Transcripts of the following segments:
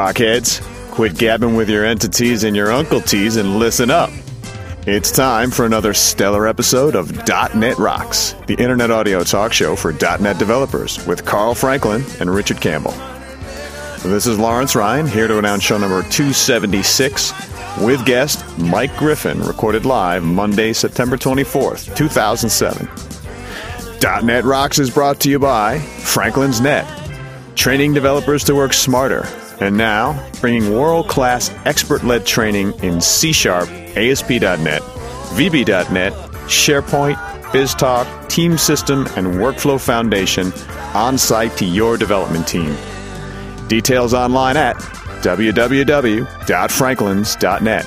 Rockheads. Quit gabbing with your entities and your Uncle T's and listen up. It's time for another stellar episode of .NET Rocks, the internet audio talk show for .NET developers with Carl Franklin and Richard Campbell. This is Lawrence Ryan, here to announce show number 276 with guest Mike Griffin, recorded live Monday, September 24th, 2007. .NET Rocks is brought to you by Franklin's Net, training developers to work smarter, and now bringing world-class expert-led training in C Sharp, ASP.NET, VB.NET, SharePoint, BizTalk, Team System, and Workflow Foundation on-site to your development team. Details online at www.franklins.net.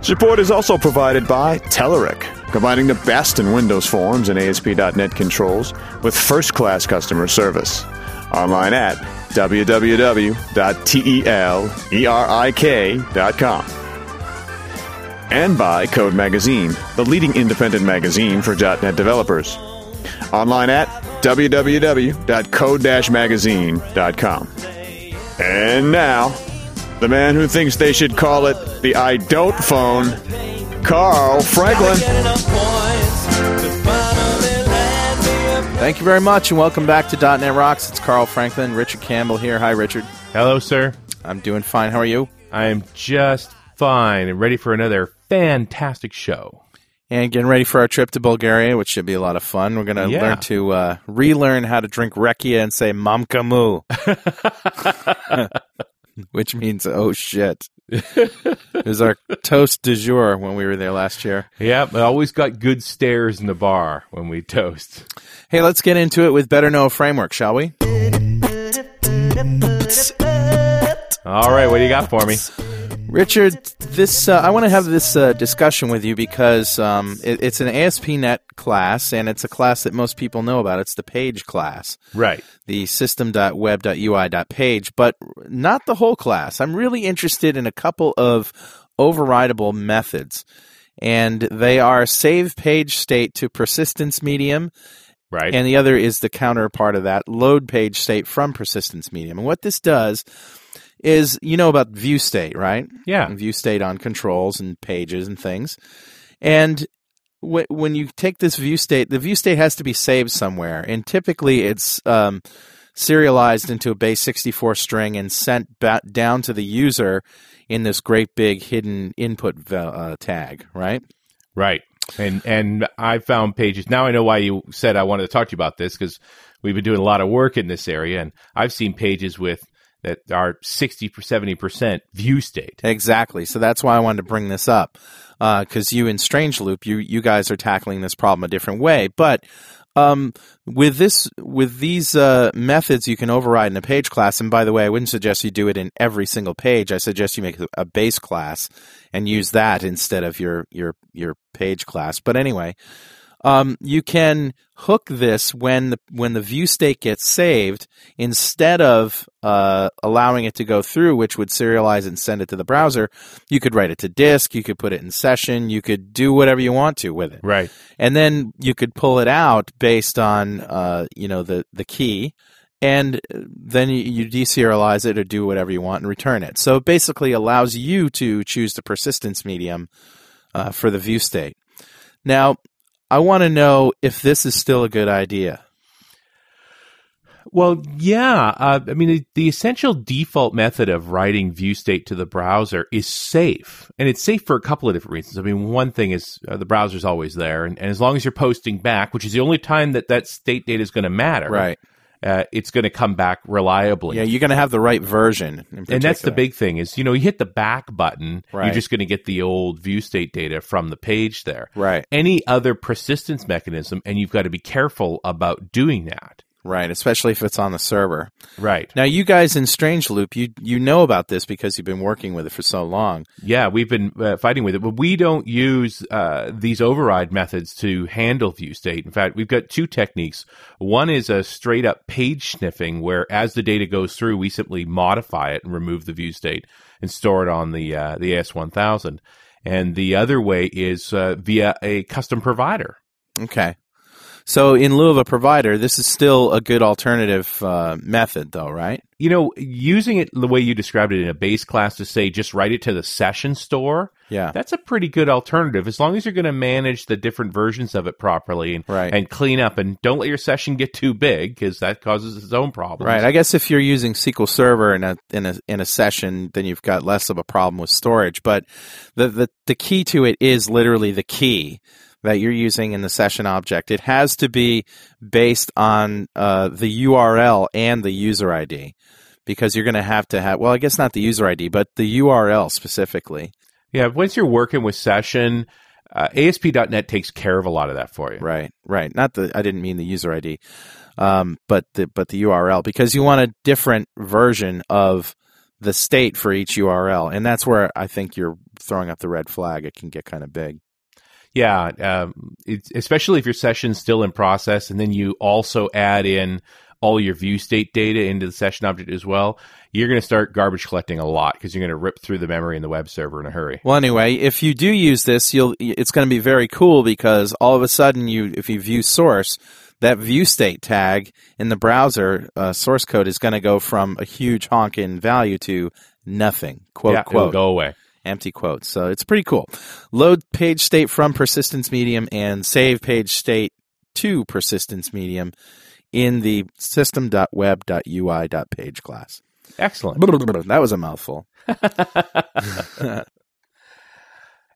Support is also provided by Telerik, combining the best in Windows Forms and ASP.NET controls with first class customer service. Online at www.telerik.com. And by Code Magazine, the leading independent magazine for .NET developers. Online at www.code-magazine.com. And now, the man who thinks they should call it the I don't phone, Carl Franklin. Thank you very much, and welcome back to .NET Rocks. It's Carl Franklin, Richard Campbell here. Hi, Richard. Hello, sir. I'm doing fine. How are you? I am just fine and ready for another fantastic show. And getting ready for our trip to Bulgaria, which should be a lot of fun. We're going to Yeah. learn to uh, relearn how to drink rakia and say "mamka mu," which means "oh shit." It was our toast du jour when we were there last year. Yep, I always got good stares in the bar when we toast. Hey, let's get into it with Better Know a Framework, shall we? All right, what do you got for me? Richard, this uh, I want to have this uh, discussion with you because um, it, it's an ASP.NET class, and it's a class that most people know about. It's the page class, Right. the system.web.ui.page, but not the whole class. I'm really interested in a couple of overridable methods, and they are save page state to persistence medium, Right. and the other is the counterpart of that, load page state from persistence medium. And what this does is, you know about view state, right? yeah. view state on controls and pages and things. And wh- when you take this view state, the view state has to be saved somewhere, and typically it's um, serialized into a base 64 string and sent back down to the user in this great big hidden input uh, tag, right? Right. And and I found pages. Now I know why you said I wanted to talk to you about this because we've been doing a lot of work in this area, and I've seen pages with that are sixty for seventy percent view state. Exactly. So that's why I wanted to bring this up because you in Strange Loop, you you guys are tackling this problem a different way. But um, with this with these uh, methods, you can override in a page class. And by the way, I wouldn't suggest you do it in every single page. I suggest you make a base class and use that instead of your your your page class. But anyway. Um, you can hook this when the when the view state gets saved instead of uh, allowing it to go through, which would serialize and send it to the browser. You could write it to disk. You could put it in session. You could do whatever you want to with it, Right. and then you could pull it out based on uh, you know the the key. And then you, you deserialize it or do whatever you want and return it. So it basically allows you to choose the persistence medium uh, for the view state. Now, I want to know if this is still a good idea. Well, yeah. Uh, I mean, the, the essential default method of writing view state to the browser is safe. And it's safe for a couple of different reasons. I mean, one thing is uh, the browser's always there. And, and as long as you're posting back, which is the only time that that state data is going to matter, Right. Uh, it's going to come back reliably. Yeah, you're going to have the right version. and that's the big thing is, you know, you hit the back button, Right. you're just going to get the old view state data from the page there. Right. Any other persistence mechanism, and you've got to be careful about doing that. Right, especially if it's on the server. Right. Now, you guys in Strange Loop, you you know about this because you've been working with it for so long. Yeah, we've been uh, fighting with it, but we don't use uh, these override methods to handle view state. In fact, we've got two techniques. One is a straight up page sniffing, where as the data goes through, we simply modify it and remove the view state and store it on the uh, the AS1000. And the other way is uh, via a custom provider. Okay. So, in lieu of a provider, this is still a good alternative uh, method, though, right? You know, using it the way you described it in a base class to say just write it to the session store, Yeah. that's a pretty good alternative as long as you're going to manage the different versions of it properly and, Right. and clean up and don't let your session get too big because that causes its own problems. Right. I guess if you're using SQL Server in a in a in a session, then you've got less of a problem with storage. But the the, the key to it is literally the key that you're using in the session object. It has to be based on uh, the URL and the user ID because you're going to have to have. Well, I guess not the user ID, but the URL specifically. Yeah. Once you're working with session, uh, ASP.NET takes care of a lot of that for you. Right. Right. Not the. I didn't mean the user ID, um, but the but the URL because you want a different version of the state for each URL, and that's where I think you're throwing up the red flag. It can get kind of big. Yeah, um, especially if your session's still in process, and then you also add in all your view state data into the session object as well. You're going to start garbage collecting a lot because you're going to rip through the memory in the web server in a hurry. Well, anyway, if you do use this, you'll it's going to be very cool because all of a sudden, you if you view source, that view state tag in the browser uh, source code is going to go from a huge honking value to nothing. Quote yeah, it'll quote. go away. Empty quotes. So it's pretty cool. Load page state from persistence medium and save page state to persistence medium in the system.web.ui.page class. Excellent. That was a mouthful.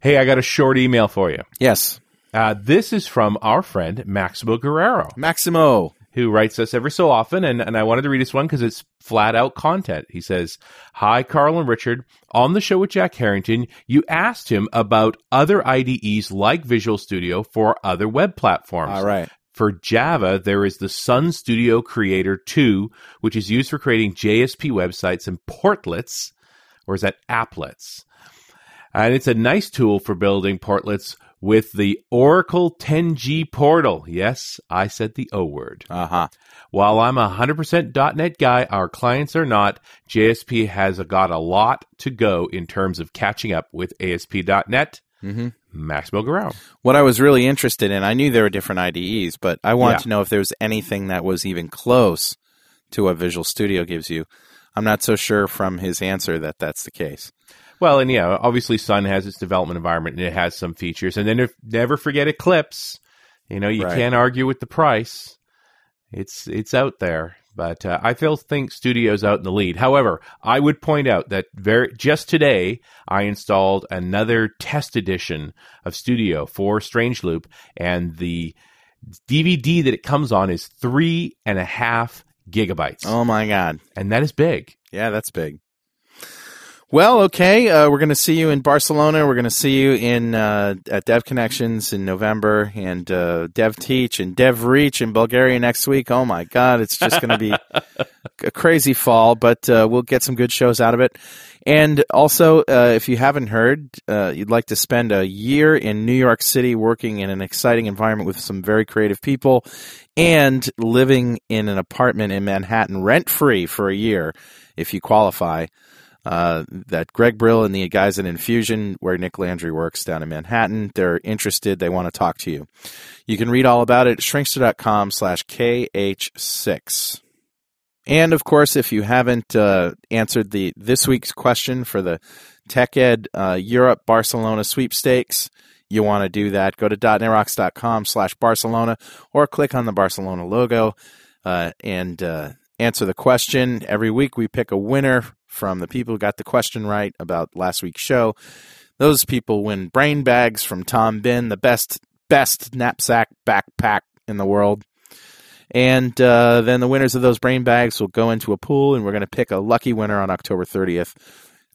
Hey, I got a short email for you. Yes. Uh, this is from our friend Maximo Guerrero, Maximo. Who writes us every so often, and, and I wanted to read this one because it's flat out content. He says, Hi, Carl and Richard. On the show with Jack Herrington, you asked him about other IDEs like Visual Studio for other web platforms. All right. For Java, there is the Sun Studio Creator 2, which is used for creating JSP websites and portlets, or is that applets? And it's a nice tool for building portlets with the Oracle 10G portal. Yes, I said the O word. Uh huh. While I'm a 100% .NET guy, our clients are not. JSP has got a lot to go in terms of catching up with ASP.NET. Mm-hmm. Maximo Guerrero. What I was really interested in, I knew there were different IDEs, but I wanted Yeah. to know if there was anything that was even close to what Visual Studio gives you. I'm not so sure from his answer that that's the case. Well, and yeah, obviously Sun has its development environment and it has some features. And then if, never forget Eclipse. You know, you Right. can't argue with the price. It's it's out there, but uh, I still think Studio's out in the lead. However, I would point out that very just today I installed another test edition of Studio for Strange Loop, and the DVD that it comes on is three and a half gigabytes, Oh my God. and that is big. Yeah, that's big. Well, okay. Uh, we're going to see you in Barcelona. We're going to see you in uh, at Dev Connections in November, and uh, DevTeach and DevReach in Bulgaria next week. Oh my God, it's just going to be a crazy fall, but uh, we'll get some good shows out of it. And also, uh, if you haven't heard, uh, you'd like to spend a year in New York City working in an exciting environment with some very creative people and living in an apartment in Manhattan rent free for a year if you qualify. Uh, that Greg Brill and the guys at Infusion, where Nick Landry works down in Manhattan, they're interested. They want to talk to you. You can read all about it at shrinkster.com slash KH6. And of course, if you haven't uh, answered the this week's question for the TechEd uh, Europe Barcelona sweepstakes, you want to do that. Go to .netrocks.com slash Barcelona or click on the Barcelona logo uh, and uh, answer the question. Every week we pick a winner from the people who got the question right about last week's show. Those people win brain bags from Tom Bihn, the best best knapsack backpack in the world. And uh, then the winners of those brain bags will go into a pool, and we're going to pick a lucky winner on October 30th.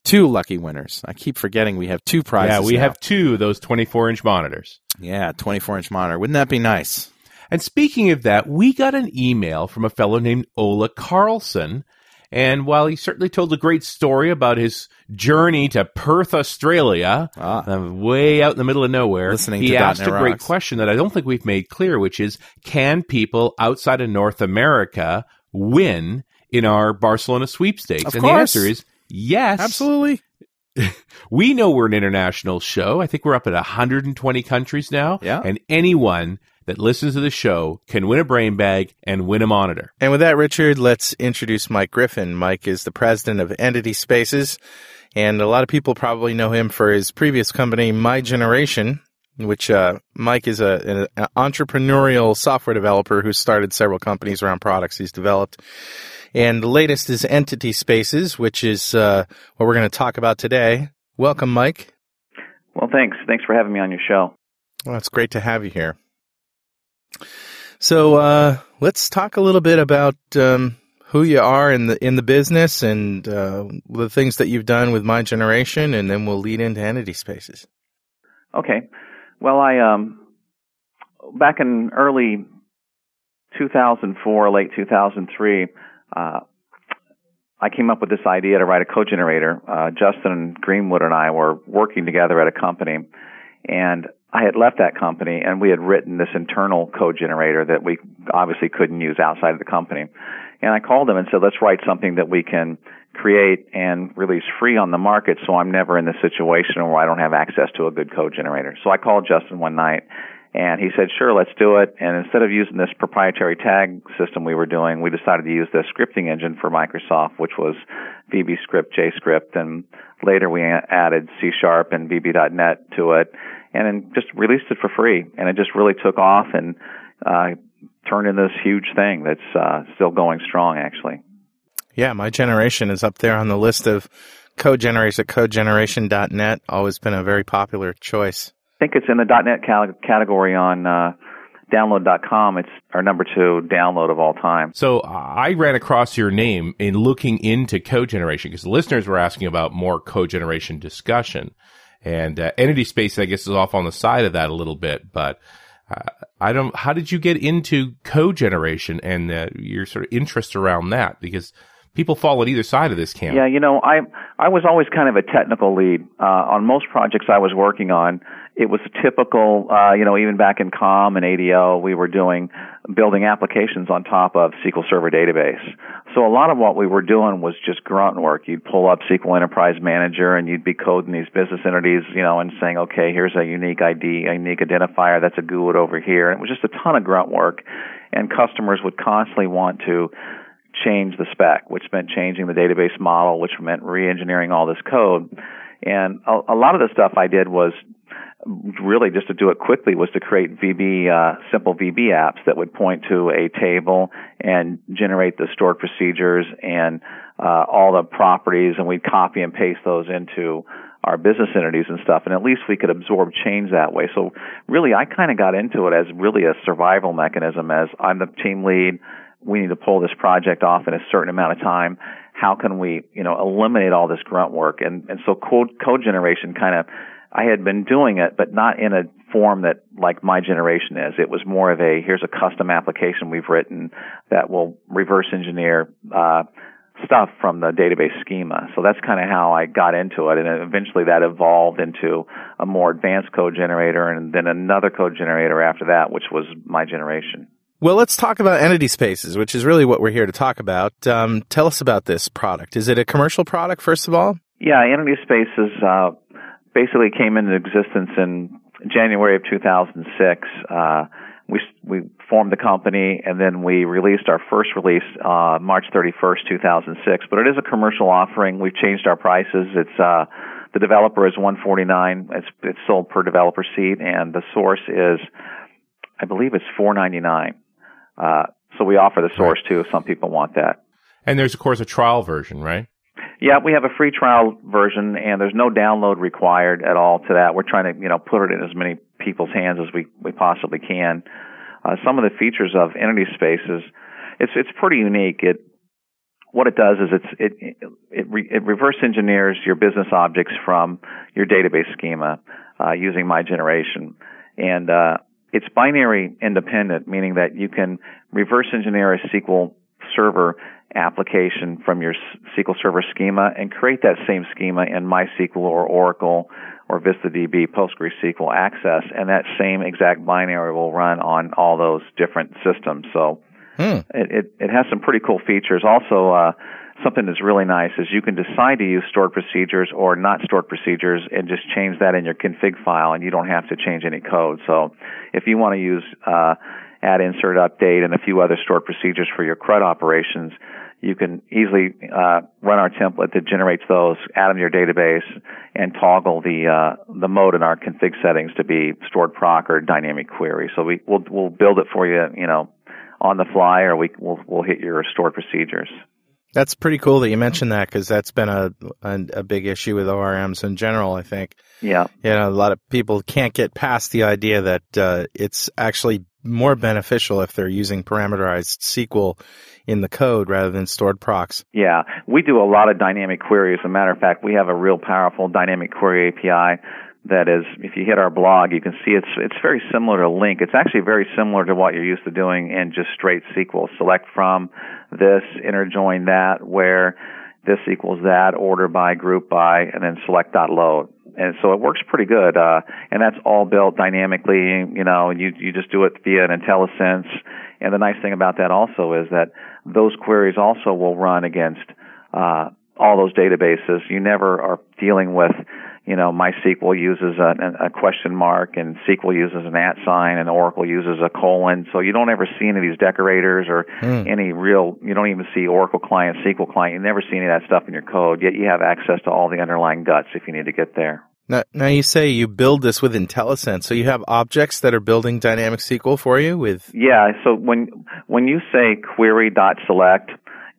Two lucky winners. I keep forgetting we have two prizes. Yeah, we now. have two of those 24 inch monitors. Yeah, 24 inch monitor. Wouldn't that be nice? And speaking of that, we got an email from a fellow named Ola Carlson. And while he certainly told a great story about his journey to Perth, Australia, Ah. uh, way out in the middle of nowhere, Listening he to asked a great question that I don't think we've made clear, which is can people outside of North America win in our Barcelona sweepstakes? Of and course. the answer is yes. Absolutely. We know we're an international show. I think we're up at 120 countries now. Yeah. And anyone that listens to the show can win a brain bag and win a monitor. And with that, Richard, let's introduce Mike Griffin. Mike is the president of EntitySpaces, and a lot of people probably know him for his previous company, MyGeneration, which uh, Mike is a, an entrepreneurial software developer who started several companies around products he's developed. And the latest is EntitySpaces, which is uh, what we're going to talk about today. Welcome, Mike. Well, thanks. Thanks for having me on your show. Well, it's great to have you here. So uh, let's talk a little bit about um, who you are in the in the business and uh, the things that you've done with MyGeneration, and then we'll lead into EntitySpaces. Okay. Well, I um back in early 2004, late 2003, uh, I came up with this idea to write a code generator. Uh, Justin Greenwood and I were working together at a company, and I had left that company, and we had written this internal code generator that we obviously couldn't use outside of the company. And I called them and said, let's write something that we can create and release free on the market so I'm never in the situation where I don't have access to a good code generator. So I called Justin one night and he said, sure, let's do it. And instead of using this proprietary tag system we were doing, we decided to use the scripting engine for Microsoft, which was VBScript, JScript, and later we added C Sharp and VB.NET to it and then just released it for free. And it just really took off and, uh, turned into this huge thing that's, uh, still going strong actually. Yeah, MyGeneration is up there on the list of code generators at codegeneration.net. Always been a very popular choice. I think it's in the .NET cal- category on uh, download.com. It's our number two download of all time. So I ran across your name in looking into code generation because the listeners were asking about more code generation discussion. And uh, Entity Space, I guess, is off on the side of that a little bit. But uh, I don't. How did you get into code generation and uh, your sort of interest around that? Because people fall on either side of this camp. Yeah, you know, I I was always kind of a technical lead uh, on most projects I was working on. It was typical, uh, you know, even back in COM and ADO, we were doing building applications on top of SQL Server database. So a lot of what we were doing was just grunt work. You'd pull up SQL Enterprise Manager and you'd be coding these business entities, you know, and saying, okay, here's a unique ID, a unique identifier. That's a GUID over here. And it was just a ton of grunt work. And customers would constantly want to change the spec, which meant changing the database model, which meant re-engineering all this code. And a, a lot of the stuff I did was really just to do it quickly was to create VB, uh, simple VB apps that would point to a table and generate the stored procedures and, uh, all the properties and we'd copy and paste those into our business entities and stuff. And at least we could absorb change that way. So really I kind of got into it as really a survival mechanism as I'm the team lead. We need to pull this project off in a certain amount of time. How can we, you know, eliminate all this grunt work? And, and so code, code generation kind of, I had been doing it, but not in a form that like MyGeneration is. It was more of a here's a custom application we've written that will reverse engineer uh, stuff from the database schema. So that's kind of how I got into it, and eventually that evolved into a more advanced code generator, and then another code generator after that, which was MyGeneration. Well, let's talk about EntitySpaces, which is really what we're here to talk about. Um, tell us about this product. Is it a commercial product, first of all? Yeah, EntitySpaces uh, basically came into existence in January of 2006. Uh, we we formed the company and then we released our first release uh, March 31st, 2006. But it is a commercial offering. We've changed our prices. It's uh, the developer is 149. It's it's sold per developer seat, and the source is, I believe it's 499. Uh, so we offer the source too if some people want that. And there's of course a trial version, right? Yeah, we have a free trial version, and there's no download required at all to that. We're trying to, you know, put it in as many people's hands as we we possibly can. Uh, some of the features of Entity Spaces, it's it's pretty unique. It what it does is it's it it, re, it reverse engineers your business objects from your database schema uh, using MyGeneration, and uh, it's binary independent, meaning that you can reverse engineer a SQL Server application from your SQL Server schema and create that same schema in MySQL or Oracle or VistaDB, PostgreSQL Access, and that same exact binary will run on all those different systems. So hmm. it, it, it has some pretty cool features. Also, uh, something that's really nice is you can decide to use stored procedures or not stored procedures and just change that in your config file, and you don't have to change any code. So if you want to use uh, add, insert, update, and a few other stored procedures for your CRUD operations, you can easily uh, run our template that generates those, add them to your database, and toggle the uh, the mode in our config settings to be stored proc or dynamic query. So we we'll we'll build it for you, you know, on the fly, or we we'll we'll hit your stored procedures. That's pretty cool that you mentioned that because that's been a, a, a big issue with ORMs in general. I think. Yeah. You know, a lot of people can't get past the idea that uh, it's actually more beneficial if they're using parameterized SQL in the code rather than stored procs. Yeah, we do a lot of dynamic queries. As a matter of fact, we have a real powerful dynamic query API that is, if you hit our blog, you can see it's it's very similar to LINQ. It's actually very similar to what you're used to doing in just straight SQL. Select from this, interjoin that, where this equals that, order by, group by, and then select dot load. And so it works pretty good. Uh, and that's all built dynamically, you know, and you, you just do it via an IntelliSense. And the nice thing about that also is that those queries also will run against, uh, all those databases. You never are dealing with you know, MySQL uses a, a question mark and SQL uses an at sign and Oracle uses a colon. So you don't ever see any of these decorators or mm. any real, you don't even see Oracle client, SQL client. You never see any of that stuff in your code, yet you have access to all the underlying guts if you need to get there. Now, now you say you build this with IntelliSense, so you have objects that are building dynamic SQL for you with? Yeah, so when, when you say query dot select,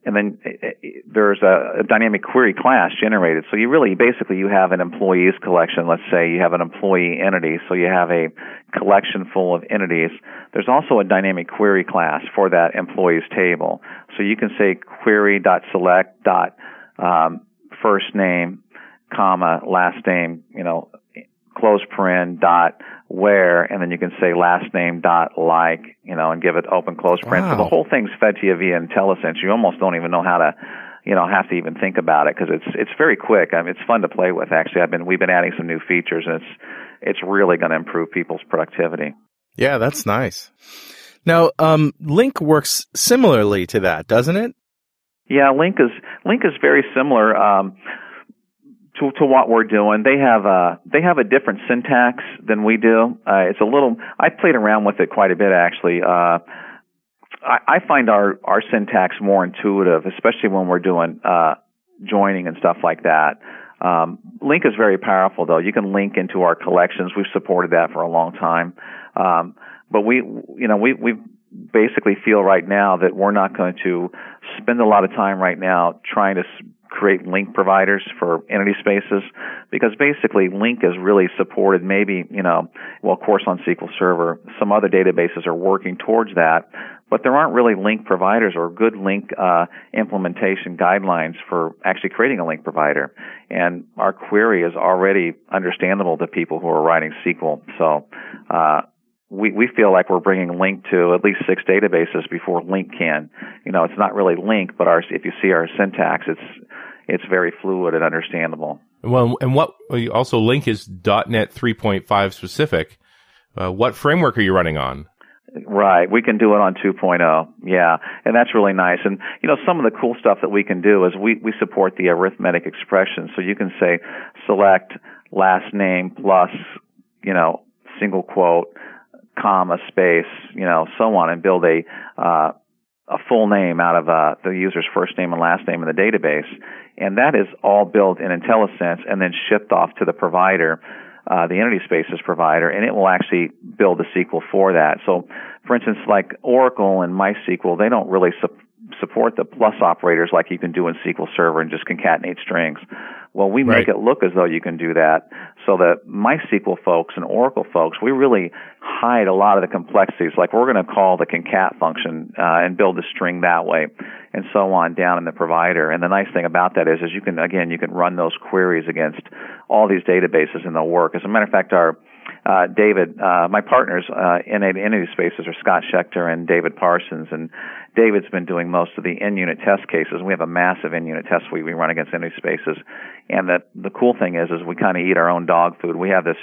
and then eh, eh, there's a, a, dynamic query class generated. So you really, basically, you have an employees collection. Let's say you have an employee entity, so you have a collection full of entities. There's also a dynamic query class for that employees table. So you can say query dot select dot um, first name, comma last name, you know, close paren dot where, and then you can say last name dot like, you know, and give it open close paren. Wow. So the whole thing's fed to you via IntelliSense. You almost don't even know how to, you know, have to even think about it because it's it's very quick. I mean, it's fun to play with. Actually, I've been we've been adding some new features, and it's it's really going to improve people's productivity. Yeah, that's nice. Now, um, LINQ works similarly to that, doesn't it? Yeah, LINQ is LINQ is very similar. Um, to, to what we're doing. They have a they have a different syntax than we do. Uh, it's a little. I played around with it quite a bit actually. Uh, I, I find our our syntax more intuitive, especially when we're doing uh, joining and stuff like that. Um, LINQ is very powerful though. You can link into our collections. We've supported that for a long time. Um, but we, you know, we we basically feel right now that we're not going to spend a lot of time right now trying to create LINQ providers for EntitySpaces because basically LINQ is really supported maybe you know well of course on sql server. Some other databases are working towards that but there aren't really LINQ providers or good LINQ uh, implementation guidelines for actually creating a LINQ provider. And our query is already understandable to people who are writing sql so uh, we, we feel like we're bringing LINQ to at least six databases before LINQ can. You know, it's not really LINQ, but our, if you see our syntax, it's, it's very fluid and understandable. Well, and what also LINQ is .NET 3.5 specific. Uh, what framework are you running on? Right, we can do it on 2.0. Yeah, and that's really nice. And you know, some of the cool stuff that we can do is we we support the arithmetic expression. So you can say select last name plus, you know, single quote comma, space, you know, so on, and build a uh, a full name out of uh, the user's first name and last name in the database, and that is all built in IntelliSense and then shipped off to the provider, uh, the EntitySpaces provider, and it will actually build the SQL for that. So, for instance, like Oracle and MySQL, they don't really su- support the plus operators like you can do in SQL Server and just concatenate strings. Well, we make it look as though you can do that so that MySQL folks and Oracle folks, we really hide a lot of the complexities. Like we're going to call the concat function uh, and build a string that way and so on down in the provider. And the nice thing about that is, is you can, again, you can run those queries against all these databases and they'll work. As a matter of fact, our uh, David, uh, my partners uh, in EntitySpaces are Scott Schechter and David Parsons, and David's been doing most of the NUnit test cases. We have a massive NUnit test suite we run against EntitySpaces, and the the cool thing is, is we kind of eat our own dog food. We have this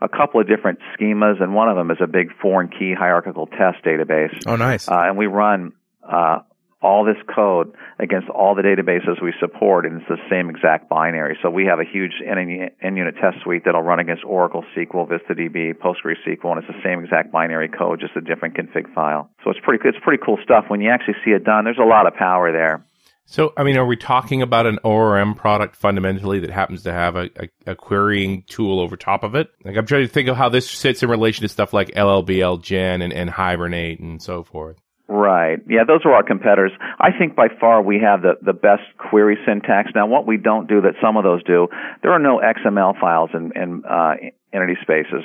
a couple of different schemas, and one of them is a big foreign key hierarchical test database, Oh, nice. uh, and we run. Uh, all this code against all the databases we support, and it's the same exact binary. So we have a huge NUnit test suite that'll run against Oracle SQL, VistaDB, PostgreSQL, and it's the same exact binary code, just a different config file. So it's pretty, it's pretty cool stuff. When you actually see it done, there's a lot of power there. So, I mean, are we talking about an ORM product fundamentally that happens to have a, a, a querying tool over top of it? Like, I'm trying to think of how this sits in relation to stuff like LLBLGen and, and Hibernate and so forth. Right. Yeah, those are our competitors. I think by far we have the, the best query syntax. Now, what we don't do that some of those do, there are no XML files in, in uh, EntitySpaces.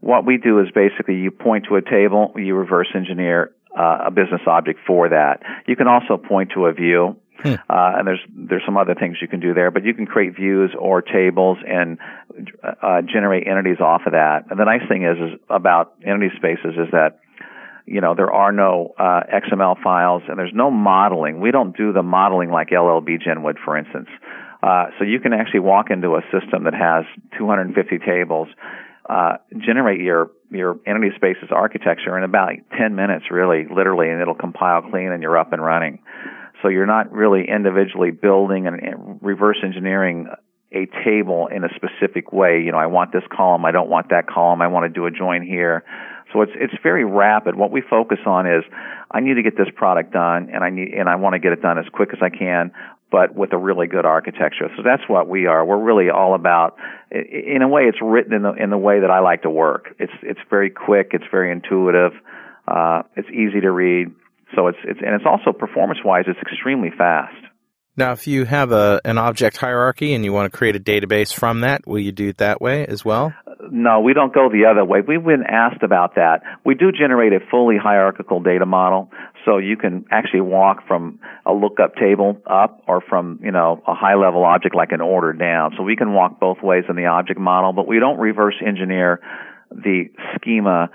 What we do is basically you point to a table, you reverse engineer uh, a business object for that. You can also point to a view. Uh, and there's there's some other things you can do there, but you can create views or tables and uh, generate entities off of that. And the nice thing is, is about EntitySpaces is that you know, there are no uh, XML files and there's no modeling. We don't do the modeling like LLBLGen would, for instance. Uh, so you can actually walk into a system that has 250 tables, uh, generate your your EntitySpaces architecture in about 10 minutes, really, literally, and it'll compile clean and you're up and running. So you're not really individually building and and reverse engineering a table in a specific way. You know, I want this column, I don't want that column, I want to do a join here. So it's it's very rapid. What we focus on is I need to get this product done and I need and I want to get it done as quick as I can, but with a really good architecture. So that's what we are. We're really all about in a way it's written in the in the way that I like to work. It's it's very quick, it's very intuitive, uh, it's easy to read. So it's it's and it's also performance wise it's extremely fast. Now, if you have a an object hierarchy and you want to create a database from that, will you do it that way as well? No, we don't go the other way. We've been asked about that. We do generate a fully hierarchical data model, so you can actually walk from a lookup table up or from, you know, a high level object like an order down. So we can walk both ways in the object model, but we don't reverse engineer the schema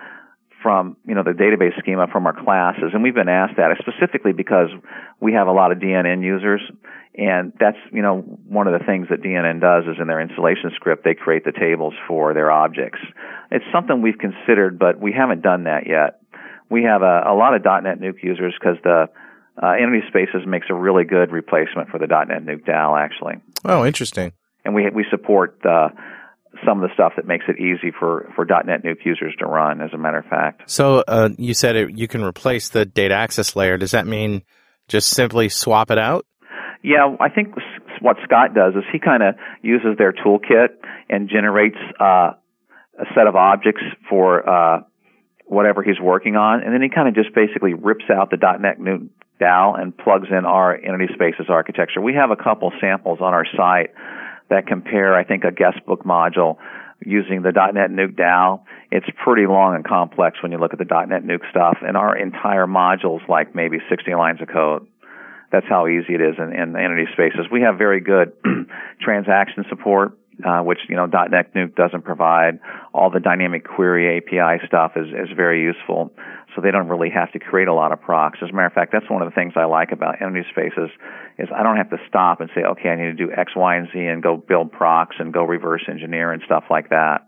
from, you know, the database schema from our classes. And we've been asked that specifically because we have a lot of DNN users and that's, you know, one of the things that DNN does is in their installation script, they create the tables for their objects. It's something we've considered, but we haven't done that yet. We have a, a lot of DotNetNuke users because the uh, Entity Spaces makes a really good replacement for the DotNetNuke DAL, actually. Oh, interesting. And we we support uh, some of the stuff that makes it easy for for DotNetNuke users to run. As a matter of fact, So uh, you said it, you can replace the data access layer. Does that mean just simply swap it out? Yeah, I think what Scott does is he kind of uses their toolkit and generates uh, a set of objects for uh, whatever he's working on, and then he kind of just basically rips out the DotNetNuke DAL and plugs in our EntitySpaces architecture. We have a couple samples on our site that compare, I think, a guestbook module using the DotNetNuke DAL. It's pretty long and complex when you look at the DotNetNuke stuff, and our entire module's like maybe 60 lines of code. That's how easy it is in, in EntitySpaces. We have very good transaction support, uh, which you know DotNetNuke doesn't provide. All the dynamic query API stuff is is very useful, so they don't really have to create a lot of procs. As a matter of fact, that's one of the things I like about EntitySpaces is I don't have to stop and say, okay, I need to do X, Y, and Z and go build procs and go reverse engineer and stuff like that.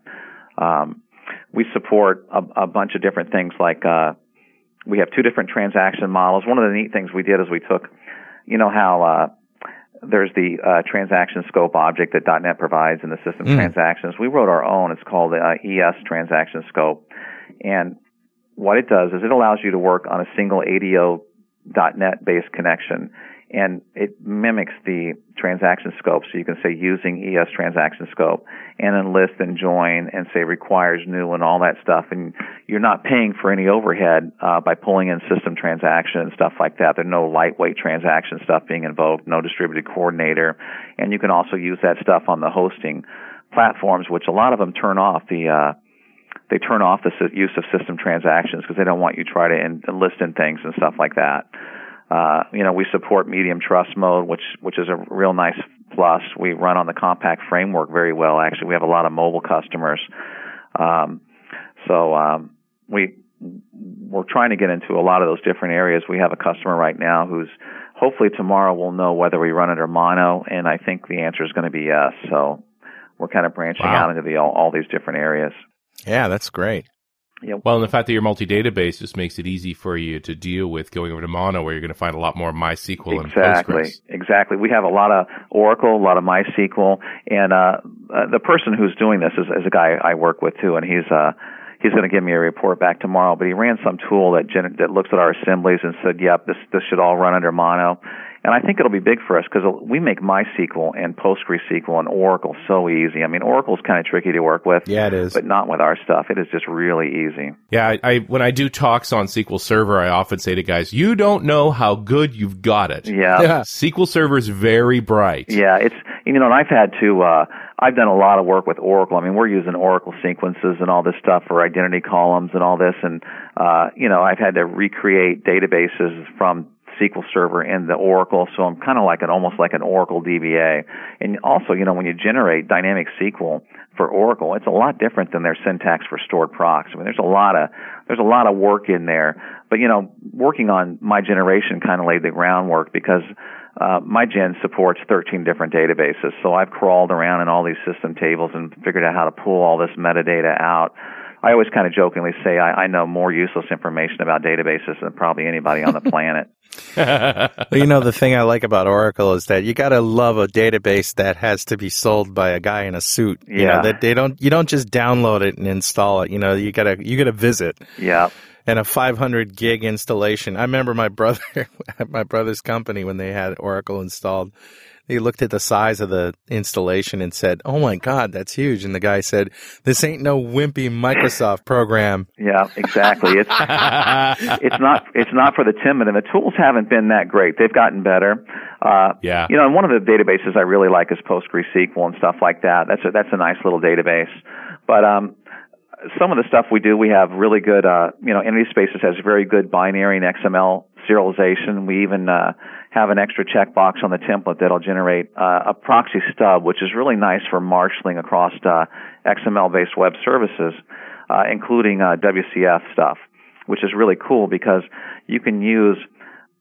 Um, we support a, a bunch of different things like uh, we have two different transaction models. One of the neat things we did is we took, you know how uh, there's the uh, transaction scope object that .NET provides in the system Mm. transactions. We wrote our own. It's called the uh, ES transaction scope, and what it does is it allows you to work on a single ADO .NET based connection, and it mimics the transaction scope. So you can say using ES transaction scope and then list and join and say requires new and all that stuff. And you're not paying for any overhead uh, by pulling in system transaction and stuff like that. There's no lightweight transaction stuff being invoked, no distributed coordinator, and you can also use that stuff on the hosting platforms, which a lot of them turn off the. Uh, they turn off the use of system transactions because they don't want you to try to enlist in things and stuff like that. Uh, you know, we support medium trust mode, which which is a real nice plus. We run on the compact framework very well. Actually, we have a lot of mobile customers. Um, so um, we we're trying to get into a lot of those different areas. We have a customer right now who's hopefully tomorrow we'll know whether we run under mono, and I think the answer is going to be yes. So we're kind of branching Wow. out into the all, all these different areas. Yeah, that's great. Well, and the fact that you're multi-database just makes it easy for you to deal with going over to Mono, where you're going to find a lot more MySQL and Exactly, Postgres. exactly. We have a lot of Oracle, a lot of MySQL, and uh, uh, the person who's doing this is, is a guy I work with too, and he's uh, he's going to give me a report back tomorrow. But he ran some tool that gen- that looks at our assemblies and said, "Yep, this this should all run under Mono." And I think it'll be big for us because we make MySQL and PostgreSQL and Oracle so easy. I mean, Oracle's kind of tricky to work with, Yeah, it is. but not with our stuff. It is just really easy. Yeah, I, I when I do talks on SQL Server, I often say to guys, "You don't know how good you've got it." Yeah. Yeah. SQL Server is very bright. Yeah, it's you know, and I've had to. uh I've done a lot of work with Oracle. I mean, we're using Oracle sequences and all this stuff for identity columns and all this, and uh, you know, I've had to recreate databases from SQL Server and the Oracle, so I'm kind of like an almost like an Oracle DBA. And also, you know, when you generate dynamic SQL for Oracle, it's a lot different than their syntax for stored procs. I mean, there's a lot of there's a lot of work in there. But you know, working on MyGeneration kind of laid the groundwork because uh, my gen supports 13 different databases. So I've crawled around in all these system tables and figured out how to pull all this metadata out. I always kind of jokingly say I, I know more useless information about databases than probably anybody on the planet. Well, you know, the thing I like about Oracle is that you got to love a database that has to be sold by a guy in a suit. You Yeah. know, that they don't, you don't just download it and install it. You know, you gotta, you gotta visit. Yeah. And a 500 gig installation. I remember my brother, at my brother's company when they had Oracle installed. He looked at the size of the installation and said, "Oh my God, that's huge!" And the guy said, "This ain't no wimpy Microsoft program." Yeah, exactly. It's it's not it's not for the timid, and the tools haven't been that great. They've gotten better. Uh, Yeah. You know, and one of the databases I really like is PostgreSQL and stuff like that. That's a, that's a nice little database. But um, some of the stuff we do, we have really good. Uh, you know, EntitySpaces has very good binary and XML serialization. We even uh, have an extra checkbox on the template that'll generate uh, a proxy stub, which is really nice for marshaling across uh, XML-based web services, uh, including uh, WCF stuff, which is really cool because you can use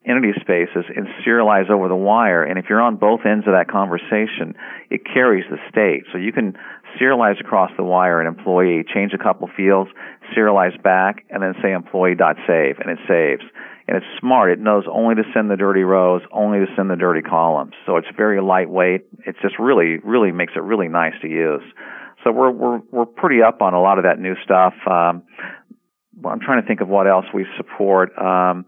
EntitySpaces and serialize over the wire. And if you're on both ends of that conversation, it carries the state. So you can serialize across the wire an employee, change a couple fields, serialize back, and then say employee.save, and it saves. And it's smart. It knows only to send the dirty rows, only to send the dirty columns. So it's very lightweight. It just really, really makes it really nice to use. So we're we're we're pretty up on a lot of that new stuff. Um, I'm trying to think of what else we support. Um,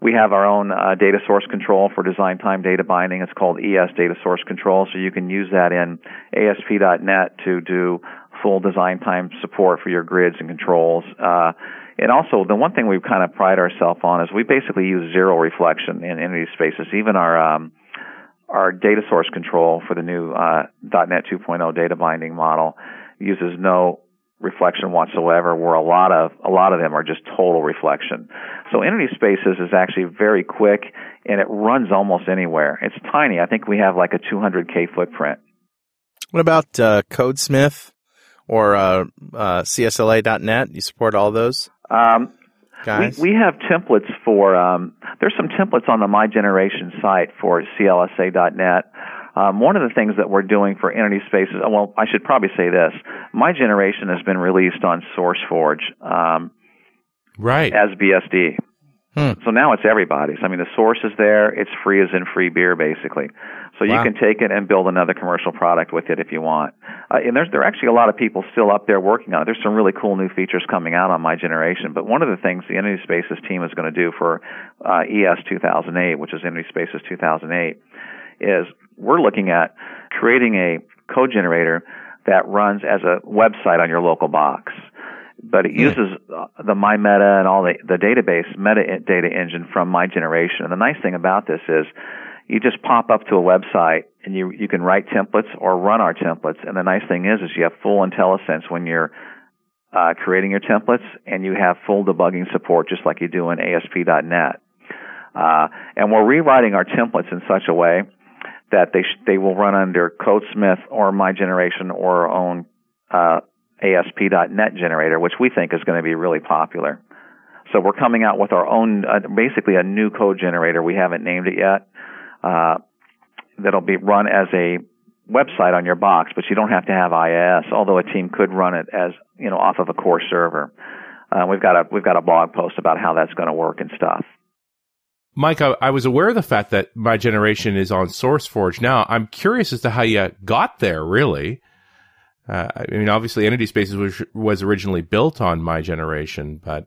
we have our own uh, data source control for design time data binding. It's called ES Data Source Control, so you can use that in ASP.NET to do full design time support for your grids and controls. Uh, and also, the one thing we kind of pride ourselves on is we basically use zero reflection in EntitySpaces. Even our um, our data source control for the new uh, .NET 2.0 data binding model uses no reflection whatsoever. Where a lot of a lot of them are just total reflection. So entity spaces is actually very quick and it runs almost anywhere. It's tiny. I think we have like a 200k footprint. What about uh, CodeSmith or uh, uh, CSLA.net? You support all those Um, guys? We, we have templates for, um, there's some templates on the MyGeneration site for CLSA.net. Um, one of the things that we're doing for EntitySpaces, well, I should probably say this. My Generation has been released on SourceForge um, Right. as BSD. So now it's everybody's. I mean, the source is there. It's free as in free beer, basically. So you can take it and build another commercial product with it if you want. Uh, and there's there are actually a lot of people still up there working on it. There's some really cool new features coming out on MyGeneration. But one of the things the EntitySpaces team is going to do for uh, ES 2008, which is EntitySpaces 2008, is we're looking at creating a code generator that runs as a website on your local box. But it uses uh, the MyMeta and all the, the database metadata engine from MyGeneration. And the nice thing about this is you just pop up to a website and you you can write templates or run our templates. And the nice thing is is you have full IntelliSense when you're uh, creating your templates, and you have full debugging support just like you do in ASP.NET. Uh, and we're rewriting our templates in such a way that they sh- they will run under CodeSmith or MyGeneration or our own uh, ASP.NET generator, which we think is going to be really popular. So we're coming out with our own, uh, basically a new code generator. We haven't named it yet. Uh, that'll be run as a website on your box, but you don't have to have IIS. Although a team could run it as you know off of a core server. Uh, we've got a we've got a blog post about how that's going to work and stuff. Mike, I, I was aware of the fact that MyGeneration is on SourceForge. Now, I'm curious as to how you got there, really. Uh, I mean, obviously, EntitySpaces was, was originally built on MyGeneration, but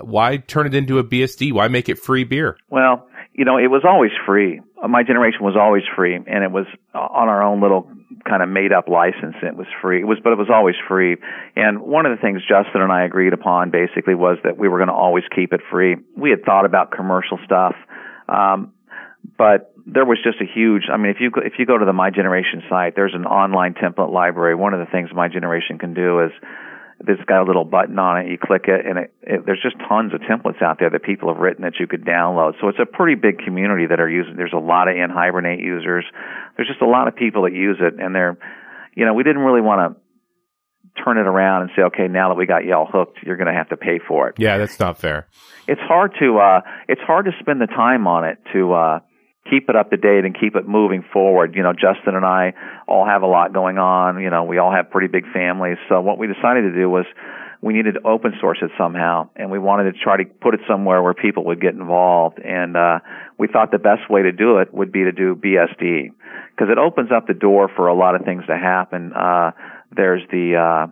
why turn it into a BSD? Why make it free beer? Well, you know, it was always free. Uh, MyGeneration was always free, and it was uh, on our own little kind of made up license. It was free. It was, but it was always free. And one of the things Justin and I agreed upon basically was that we were going to always keep it free. We had thought about commercial stuff, um, but there was just a huge. I mean, if you go, if you go to the MyGeneration site, there's an online template library. One of the things MyGeneration can do is it's got a little button on it. You click it, and it, it, there's just tons of templates out there that people have written that you could download. So it's a pretty big community that are using. There's a lot of NHibernate users. There's just a lot of people that use it, and they're, you know, we didn't really want to turn it around and say, okay, now that we got y'all hooked, you're going to have to pay for it. Yeah, that's not fair. It's hard to, uh, it's hard to spend the time on it to. uh keep it up to date and keep it moving forward. You know, Justin and I all have a lot going on. You know, we all have pretty big families. So what we decided to do was we needed to open source it somehow and we wanted to try to put it somewhere where people would get involved. And, uh, we thought the best way to do it would be to do BSD because it opens up the door for a lot of things to happen. Uh, there's the, uh,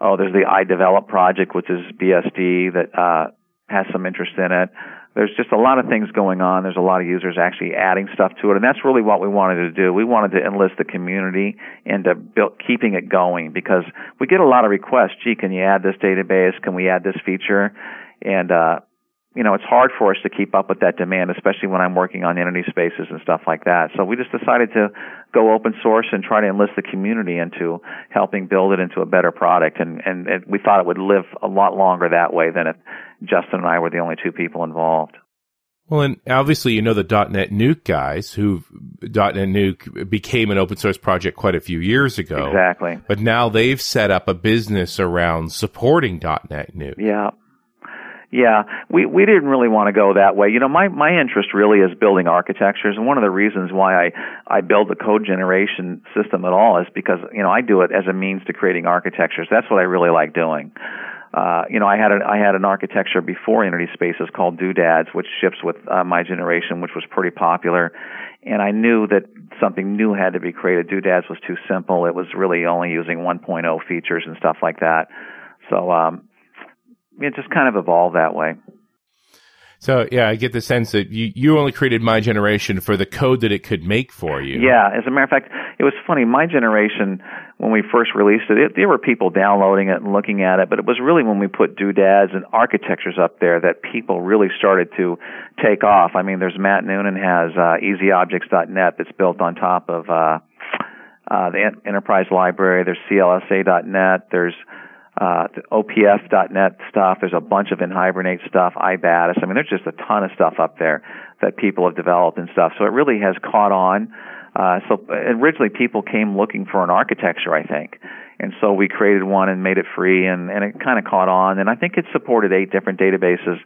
oh, there's the iDevelop project, which is BSD that, uh, has some interest in it there's just a lot of things going on. There's a lot of users actually adding stuff to it, and that's really what we wanted to do. We wanted to enlist the community into build, keeping it going because we get a lot of requests. Gee, can you add this database? Can we add this feature? And uh, you know, it's hard for us to keep up with that demand, especially when I'm working on EntitySpaces and stuff like that. So we just decided to go open source and try to enlist the community into helping build it into a better product. And, and, and we thought it would live a lot longer that way than if Justin and I were the only two people involved. Well, and obviously, you know the DotNetNuke guys who DotNetNuke became an open source project quite a few years ago. Exactly. But now they've set up a business around supporting DotNetNuke. Yeah. Yeah, we we didn't really want to go that way. You know, my my interest really is building architectures, and one of the reasons why I I build the code generation system at all is because you know I do it as a means to creating architectures. That's what I really like doing. Uh, you know, I had I had an architecture before EntitySpaces called Doodads, which ships with uh, MyGeneration, which was pretty popular. And I knew that something new had to be created. Doodads was too simple. It was really only using 1.0 features and stuff like that. So um, it just kind of evolved that way. So yeah, I get the sense that you, you only created MyGeneration for the code that it could make for you. Yeah, as a matter of fact, it was funny. MyGeneration, when we first released it, it, there were people downloading it and looking at it, but it was really when we put doodads and architectures up there that people really started to take off. I mean, there's Matt Noonan has uh, EasyObjects.net that's built on top of uh, uh, the Enterprise Library. There's CSLA.net. There's uh, the OPF.net stuff. There's a bunch of NHibernate stuff, iBatis. I mean, there's just a ton of stuff up there that people have developed and stuff. So it really has caught on. Uh, so originally people came looking for an architecture, I think. And so we created one and made it free and, and it kind of caught on. And I think it supported eight different databases.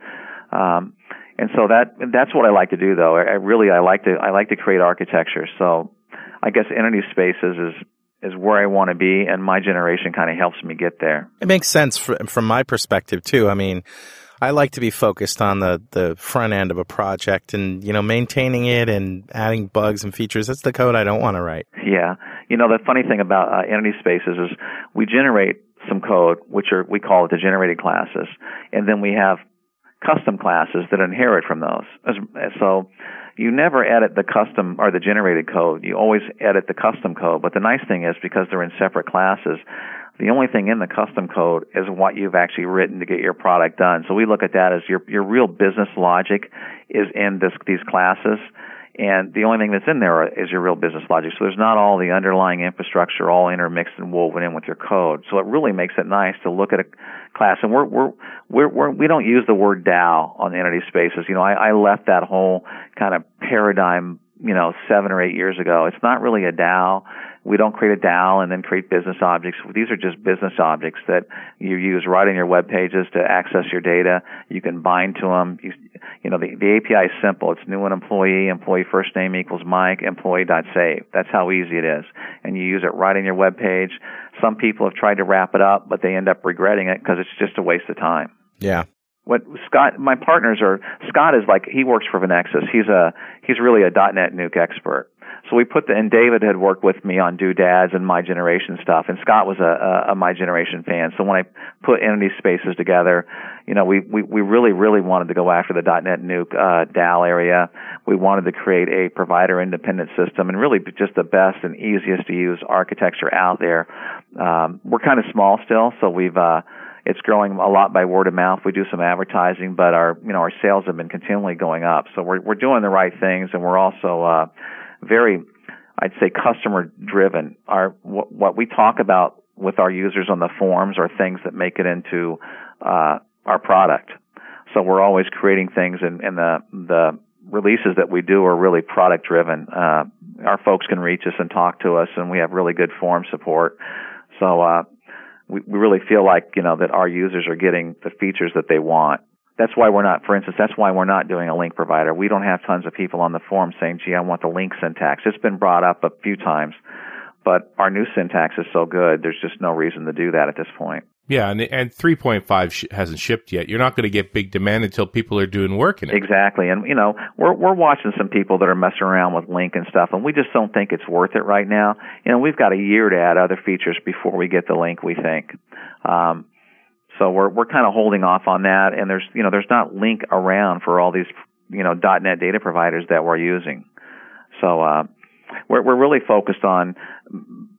Um, and so that, that's what I like to do though. I, I really, I like to, I like to create architecture. So I guess EntitySpaces is, is where I want to be, and MyGeneration kind of helps me get there. It makes sense fr- from my perspective too. I mean, I like to be focused on the, the front end of a project and, you know, maintaining it and adding bugs and features. That's the code I don't want to write. Yeah. You know, the funny thing about uh, EntitySpaces is we generate some code, which are, we call it the generated classes, and then we have custom classes that inherit from those. So you never edit the custom or the generated code. You always edit the custom code. But the nice thing is because they're in separate classes, the only thing in the custom code is what you've actually written to get your product done. So we look at that as your your real business logic is in this these classes and the only thing that's in there is your real business logic. So there's not all the underlying infrastructure all intermixed and woven in with your code. So it really makes it nice to look at a class. And we're we're we're, we're we don't use the word DAO on EntitySpaces. You know, I, I left that whole kind of paradigm you know, seven or eight years ago. It's not really a DAO. We don't create a DAO and then create business objects. These are just business objects that you use right in your web pages to access your data. You can bind to them. You, you know, the, the API is simple. It's new and employee, employee first name equals Mike, employee dot save. That's how easy it is. And you use it right in your web page. Some people have tried to wrap it up, but they end up regretting it because it's just a waste of time. Yeah what Scott, my partners are, Scott is like, he works for Venexus. He's a, he's really a DotNetNuke expert. So we put the, and David had worked with me on Doodads and MyGeneration stuff, and Scott was a, a, a MyGeneration fan. So when I put EntitySpaces together, you know, we, we, we really, really wanted to go after the DotNetNuke, uh, DAL area. We wanted to create a provider independent system and really just the best and easiest to use architecture out there. Um, we're kind of small still, so we've, uh, it's growing a lot by word of mouth. We do some advertising, but our you know our sales have been continually going up. So we're we're doing the right things, and we're also uh, very, I'd say, customer driven. Our what, what we talk about with our users on the forums are things that make it into uh, our product. So we're always creating things, and, and the the releases that we do are really product driven. Uh, our folks can reach us and talk to us, and we have really good forum support. So uh, we, we really feel like you know that our users are getting the features that they want. That's why we're not, for instance, that's why we're not doing a LINQ provider. We don't have tons of people on the forum saying, "Gee, I want the LINQ syntax." It's been brought up a few times, but our new syntax is so good. There's just no reason to do that at this point. Yeah, and and 3.5 sh- hasn't shipped yet. You're not going to get big demand until people are doing work in it. Exactly. And you know, we're we're watching some people that are messing around with LINQ and stuff and we just don't think it's worth it right now. You know, we've got a year to add other features before we get the LINQ, we think. Um so we're we're kind of holding off on that and there's you know, there's not LINQ around for all these, you know, .NET data providers that we're using. So uh we're we're really focused on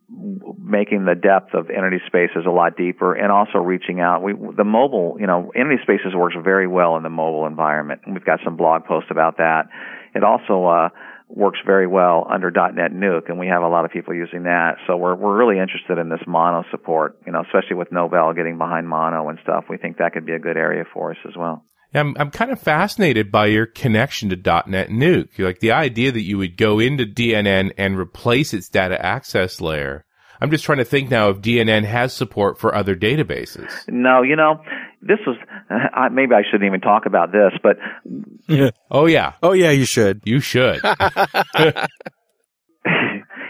making the depth of EntitySpaces a lot deeper and also reaching out. We, the mobile, you know, EntitySpaces works very well in the mobile environment. We've got some blog posts about that. It also, uh, works very well under DotNetNuke, and we have a lot of people using that. So we're we're really interested in this Mono support, you know, especially with Novell getting behind Mono and stuff. We think that could be a good area for us as well. I'm I'm kind of fascinated by your connection to .NET Nuke. Like the idea that you would go into DNN and replace its data access layer I'm just trying to think now if DNN has support for other databases. No, you know, this was uh, maybe I shouldn't even talk about this, but oh yeah, oh yeah, you should, you should.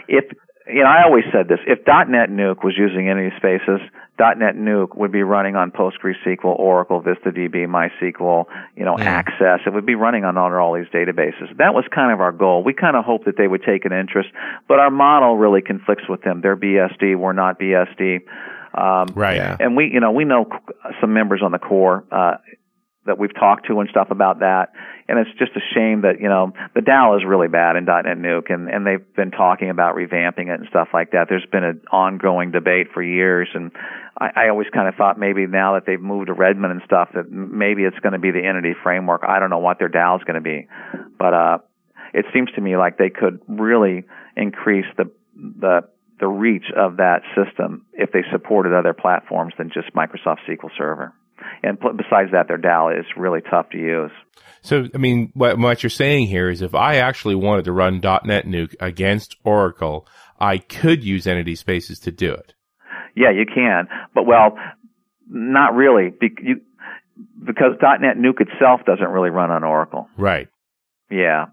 if you know, I always said this: if DotNetNuke was using any spaces, DotNetNuke would be running on PostgreSQL, Oracle, VistaDB, MySQL, you know, yeah. Access. It would be running on all, all these databases. That was kind of our goal. We kind of hoped that they would take an interest, but our model really conflicts with them. They're BSD, we're not BSD. Um, right. Yeah. And we, you know, we know some members on the core. Uh, that we've talked to and stuff about that. And it's just a shame that, you know, the DAL is really bad in DotNetNuke and, and they've been talking about revamping it and stuff like that. There's been an ongoing debate for years and I, I always kind of thought maybe now that they've moved to Redmond and stuff that maybe it's going to be the entity framework. I don't know what their DAL is going to be. But, uh, it seems to me like they could really increase the, the, the reach of that system if they supported other platforms than just Microsoft SQL Server and besides that, their DAL is really tough to use. So, I mean, what, what you're saying here is if I actually wanted to run DotNetNuke against Oracle, I could use EntitySpaces to do it. Yeah, you can, but well, not really, you, because DotNetNuke itself doesn't really run on Oracle. Right. Yeah.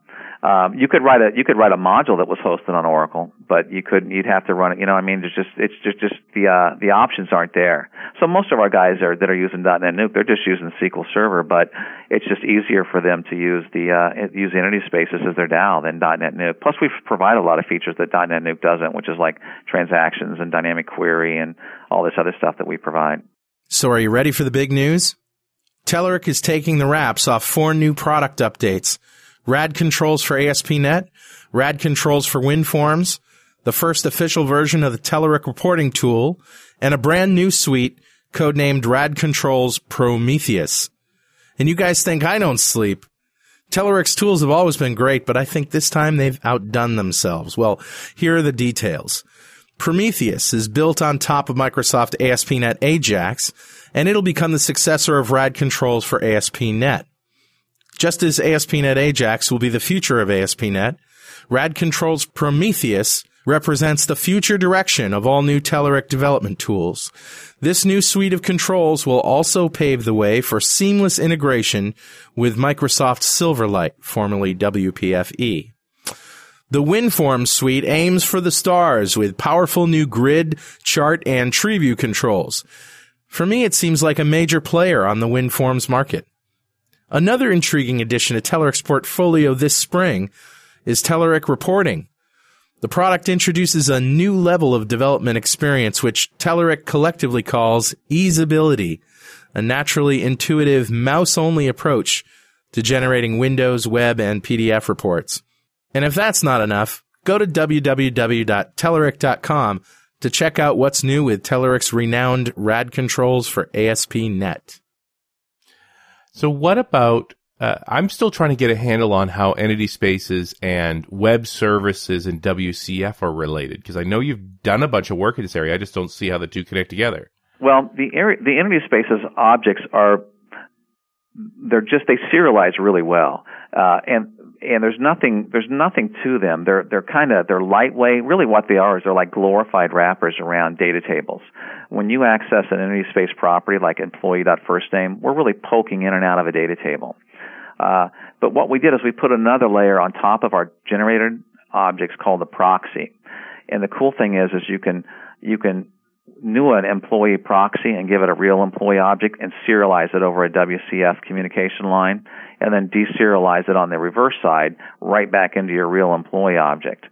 Um, you could write a you could write a module that was hosted on Oracle, but you couldn't. You'd have to run it. You know, I mean, there's just it's just just the uh, the options aren't there. So most of our guys are that are using DotNetNuke, they're just using SQL Server, but it's just easier for them to use the uh, use EntitySpaces as their DAO than DotNetNuke. Plus, we provide a lot of features that DotNetNuke doesn't, which is like transactions and dynamic query and all this other stuff that we provide. So, are you ready for the big news? Telerik is taking the wraps off four new product updates. RAD controls for ASP.NET, RAD controls for WinForms, the first official version of the Telerik reporting tool, and a brand new suite codenamed RAD Controls Prometheus. And you guys think I don't sleep. Telerik's tools have always been great, but I think this time they've outdone themselves. Well, here are the details. Prometheus is built on top of Microsoft ASP.NET Ajax, and it'll become the successor of RAD controls for ASP.NET. Just as ASP.NET Ajax will be the future of ASP.NET, Rad Controls Prometheus represents the future direction of all new Telerik development tools. This new suite of controls will also pave the way for seamless integration with Microsoft Silverlight, formerly WPFE. The WinForms suite aims for the stars with powerful new grid, chart, and tree view controls. For me, it seems like a major player on the WinForms market. Another intriguing addition to Telerik's portfolio this spring is Telerik Reporting. The product introduces a new level of development experience, which Telerik collectively calls easeability, a naturally intuitive mouse-only approach to generating Windows, web, and PDF reports. And if that's not enough, go to www.telerik.com to check out what's new with Telerik's renowned RAD controls for ASP.NET. So what about? Uh, I'm still trying to get a handle on how EntitySpaces and web services and WCF are related because I know you've done a bunch of work in this area. I just don't see how the two connect together. Well, the area, the EntitySpaces objects are they're just they serialize really well, uh, and and there's nothing there's nothing to them. They're they're kind of they're lightweight. Really, what they are is they're like glorified wrappers around data tables. When you access an entity space property like employee.firstname, we're really poking in and out of a data table. Uh, but what we did is we put another layer on top of our generated objects called the proxy. And the cool thing is, is you can you can new an employee proxy and give it a real employee object and serialize it over a WCF communication line and then deserialize it on the reverse side right back into your real employee object.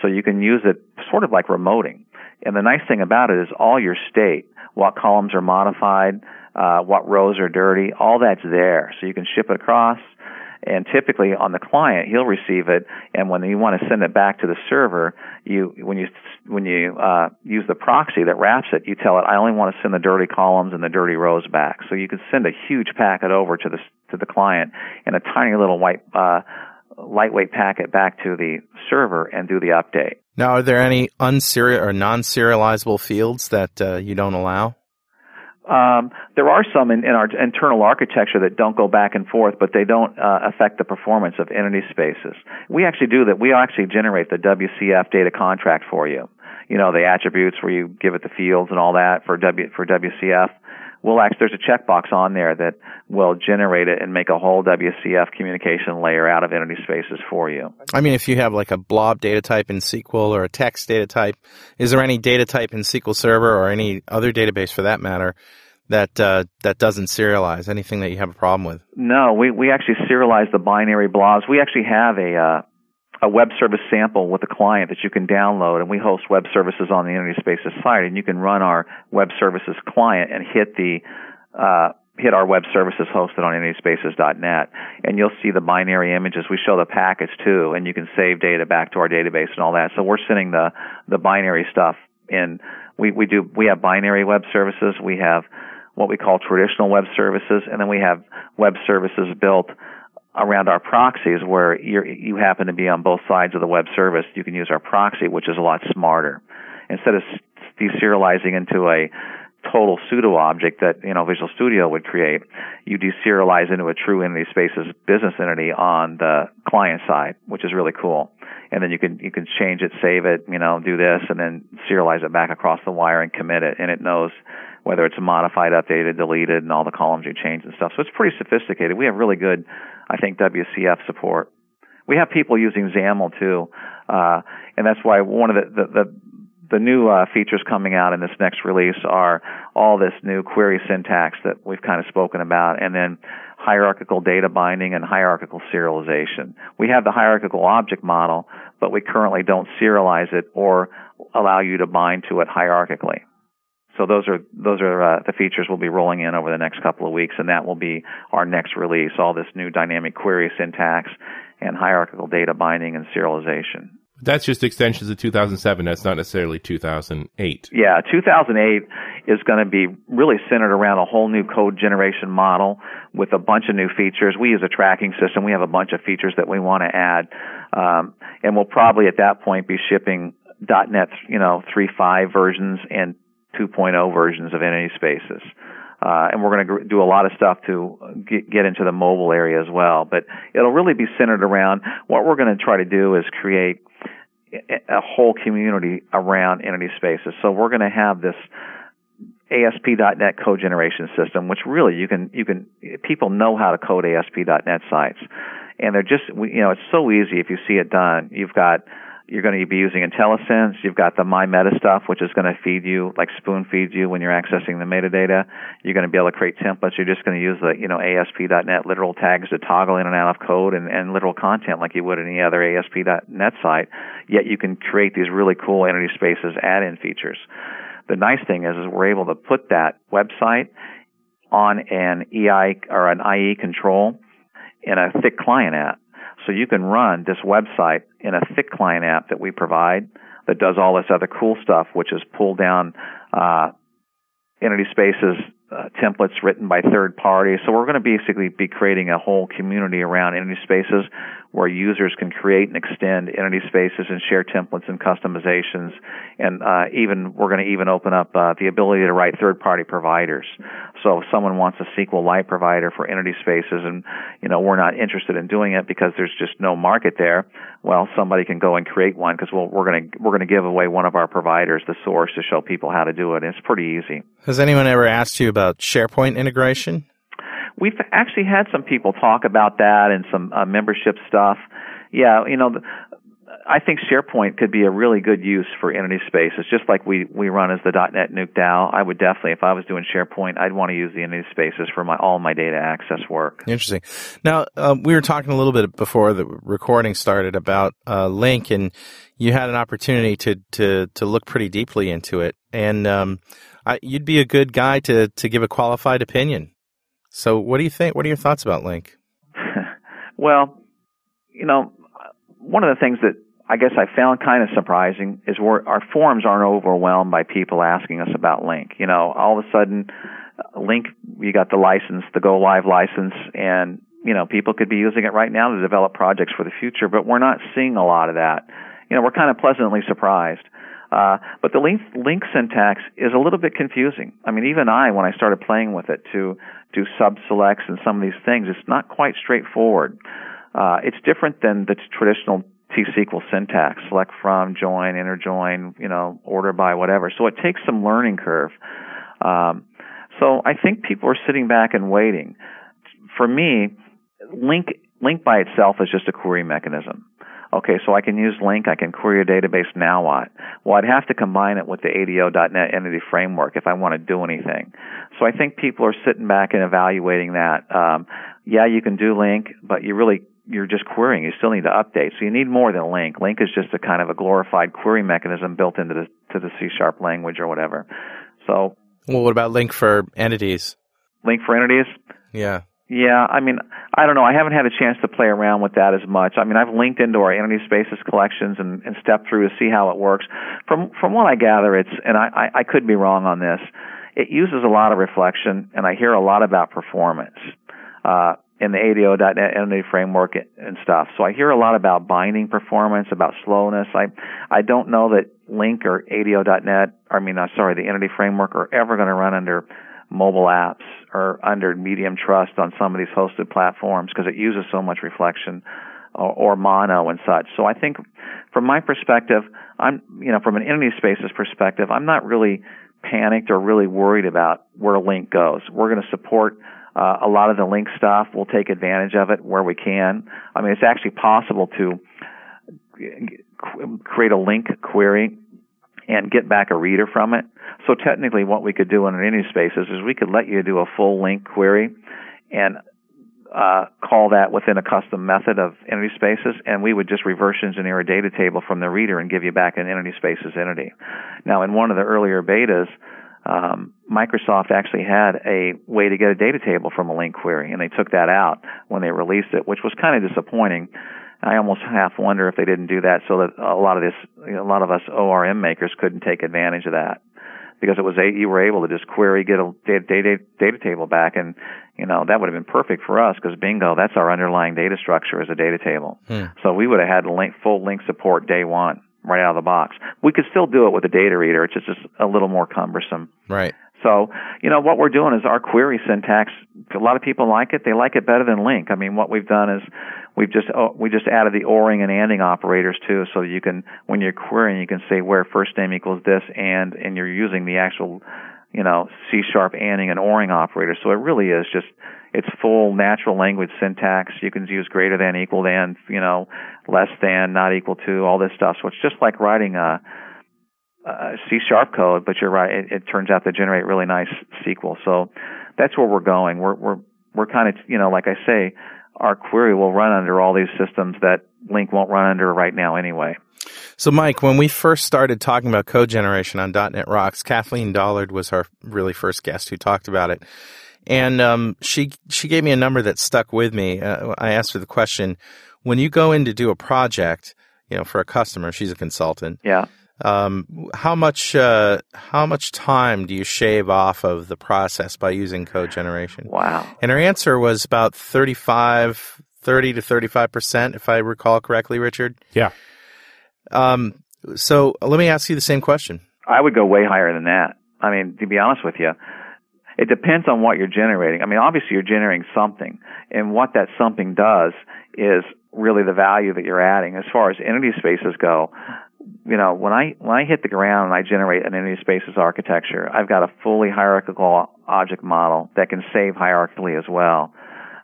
So you can use it sort of like remoting. And the nice thing about it is all your state, what columns are modified, uh, what rows are dirty, all that's there. So you can ship it across. And typically on the client he'll receive it. And when you want to send it back to the server you when you when you uh, use the proxy that wraps it you tell it i only want to send the dirty columns and the dirty rows back. So you can send a huge packet over to the to the client and a tiny little white uh, lightweight packet back to the server and do the update Now, are there any unserial or non-serializable fields that uh, you don't allow? Um, there are some in, in, our internal architecture that don't go back and forth, but they don't uh, affect the performance of EntitySpaces. We actually do that. We actually generate the WCF data contract for you. You know, the attributes where you give it the fields and all that for W for WCF. We'll actually there's a checkbox on there that will generate it and make a whole WCF communication layer out of EntitySpaces for you. I mean, if you have like a blob data type in SQL or a text data type, is there any data type in SQL Server or any other database for that matter that uh, that doesn't serialize? Anything that you have a problem with? No, we we actually serialize the binary blobs. We actually have a uh, a web service sample with a client that you can download, and we host web services on the Spaces site, and you can run our web services client and hit the uh, hit our web services hosted on entityspaces.net, and you'll see the binary images. We show the packets too, and you can save data back to our database and all that. So we're sending the the binary stuff in. We we do we have binary web services. We have what we call traditional web services, and then we have web services built around our proxies where you happen to be on both sides of the web service. You can use our proxy, which is a lot smarter. Instead of deserializing into a total pseudo object that you know Visual Studio would create, you deserialize into a true EntitySpaces business entity on the client side, which is really cool. And then you can you can change it, save it, you know, do this, and then serialize it back across the wire and commit it, and it knows whether it's modified, updated, deleted, and all the columns you change and stuff. So it's pretty sophisticated. We have really good, I think, WCF support, We have people using XAML too, uh, and that's why one of the the, the the new uh, features coming out in this next release are all this new query syntax that we've kind of spoken about, and then hierarchical data binding and hierarchical serialization. We have the hierarchical object model, but we currently don't serialize it or allow you to bind to it hierarchically. So those are those are uh, the features we'll be rolling in over the next couple of weeks, and that will be our next release. All this new dynamic query syntax and hierarchical data binding and serialization. That's just extensions of 2007. That's not necessarily 2008. Yeah, 2008 is going to be really centered around a whole new code generation model with a bunch of new features. We use a tracking system. We have a bunch of features that we want to add, um, and we'll probably at that point be shipping .NET, you know, 3.5 versions and 2.0 versions of EntitySpaces. Uh, and we're going to do a lot of stuff to get, get into the mobile area as well. But it'll really be centered around what we're going to try to do is create a whole community around EntitySpaces. So we're going to have this ASP.NET code generation system, which really you can you can people know how to code ASP.NET sites, and they're just you know it's so easy if you see it done. You've got you're going to be using IntelliSense. You've got the MyMeta stuff, which is going to feed you, like spoon feeds you when you're accessing the metadata. You're going to be able to create templates. You're just going to use the, you know, ASP.NET literal tags to toggle in and out of code and, and literal content like you would any other ASP.NET site. Yet you can create these really cool EntitySpaces add-in features. The nice thing is, is we're able to put that website on an EI or an IE control in a thick client app. So you can run this website in a thick client app that we provide that does all this other cool stuff, which is pull down uh, EntitySpaces uh, templates written by third parties. So we're going to basically be creating a whole community around EntitySpaces where users can create and extend EntitySpaces and share templates and customizations. And uh, even we're going to even open up uh, the ability to write third-party providers. So if someone wants a SQLite provider for EntitySpaces, and you know we're not interested in doing it because there's just no market there, well, somebody can go and create one because we'll, we're going to we're going to give away one of our providers, the source, to show people how to do it. And it's pretty easy. Has anyone ever asked you about SharePoint integration? We've actually had some people talk about that and some uh, membership stuff. Yeah, you know, I think SharePoint could be a really good use for EntitySpaces, just like we, we run as the DotNetNuke DAO. I would definitely, if I was doing SharePoint, I'd want to use the EntitySpaces for my all my data access work. Interesting. Now, uh, we were talking a little bit before the recording started about uh, LINQ, and you had an opportunity to to to look pretty deeply into it, and um, I, you'd be a good guy to to give a qualified opinion. So, what do you think? What are your thoughts about LINQ? well, you know, one of the things that I guess I found kind of surprising is where our forums aren't overwhelmed by people asking us about LINQ. You know, all of a sudden, uh, Link, you got the license, the Go Live license, and you know, people could be using it right now to develop projects for the future, but we're not seeing a lot of that. You know, we're kind of pleasantly surprised. Uh, but the link, LINQ syntax is a little bit confusing. I mean, even I, when I started playing with it to do sub selects and some of these things, it's not quite straightforward. Uh, it's different than the traditional T-SQL syntax, select from, join, inner join, you know, order by, whatever. So it takes some learning curve. Um, so I think people are sitting back and waiting. For me, link LINQ by itself is just a query mechanism. Okay, so I can use LINQ, I can query a database, now what? Well, I'd have to combine it with the ADO.NET Entity Framework if I want to do anything. So I think people are sitting back and evaluating that. Um, yeah, you can do LINQ, but you really you're just querying. You still need to update. So you need more than LINQ. LINQ is just a kind of a glorified query mechanism built into the to the C sharp language or whatever. So Well what about LINQ for entities? LINQ for entities? Yeah. Yeah, I mean, I don't know. I haven't had a chance to play around with that as much. I mean, I've linked into our entity spaces collections and, and stepped through to see how it works. From from what I gather, it's and I, I, I could be wrong on this. It uses a lot of reflection, and I hear a lot about performance. Uh, in the ADO.NET Entity Framework and stuff. So I hear a lot about binding performance, about slowness. I I don't know that LINQ or ADO.NET, I mean, uh, sorry, the Entity Framework are ever going to run under mobile apps or under medium trust on some of these hosted platforms because it uses so much reflection or, or mono and such. So I think from my perspective, I'm, you know, from an EntitySpaces perspective, I'm not really panicked or really worried about where LINQ goes. We're going to support Uh, a lot of the LINQ stuff, we'll take advantage of it where we can. I mean, it's actually possible to create a LINQ query and get back a reader from it. So technically what we could do in EntitySpaces is we could let you do a full LINQ query and uh, call that within a custom method of EntitySpaces, and we would just reverse engineer a data table from the reader and give you back an EntitySpaces entity. Now, in one of the earlier betas, um, Microsoft actually had a way to get a data table from a LINQ query, and they took that out when they released it, which was kind of disappointing. I almost half wonder if they didn't do that so that a lot of this, a lot of us ORM makers couldn't take advantage of that because it was a, you were able to just query, get a data, data, data table back, and you know that would have been perfect for us because bingo, that's our underlying data structure as a data table. Hmm. So we would have had LINQ, full LINQ support day one, right out of the box. We could still do it with a data reader. It's just, just a little more cumbersome. Right. So, you know, what we're doing is our query syntax. A lot of people like it. They like it better than LINQ. I mean, what we've done is we've just oh, we just added the oring and anding operators too, so you can when you're querying, you can say where first name equals this and and you're using the actual, you know, C sharp anding and oring operator. So it really is just it's full natural language syntax. You can use greater than, equal than, you know, less than, not equal to, all this stuff. So it's just like writing a uh, sharp code, but you're right. It, it turns out to generate really nice SQL. So that's where we're going. We're we're we're kind of you know like I say, our query will run under all these systems that LINQ won't run under right now anyway. So, Mike, when we first started talking about code generation on .NET Rocks, Kathleen Dollard was our really first guest who talked about it, and um, she she gave me a number that stuck with me. Uh, I asked her the question: When you go in to do a project, you know, for a customer, she's a consultant. Yeah. Um, how much uh, how much time do you shave off of the process by using code generation? Wow. And her answer was about 35, 30 to 35%, if I recall correctly, Richard. Yeah. Um, so let me ask you the same question. I would go way higher than that. I mean, to be honest with you, it depends on what you're generating. I mean, obviously you're generating something, and what that something does is really the value that you're adding. As far as EntitySpaces go, you know, when I when I hit the ground and I generate an EntitySpaces architecture, I've got a fully hierarchical object model that can save hierarchically as well.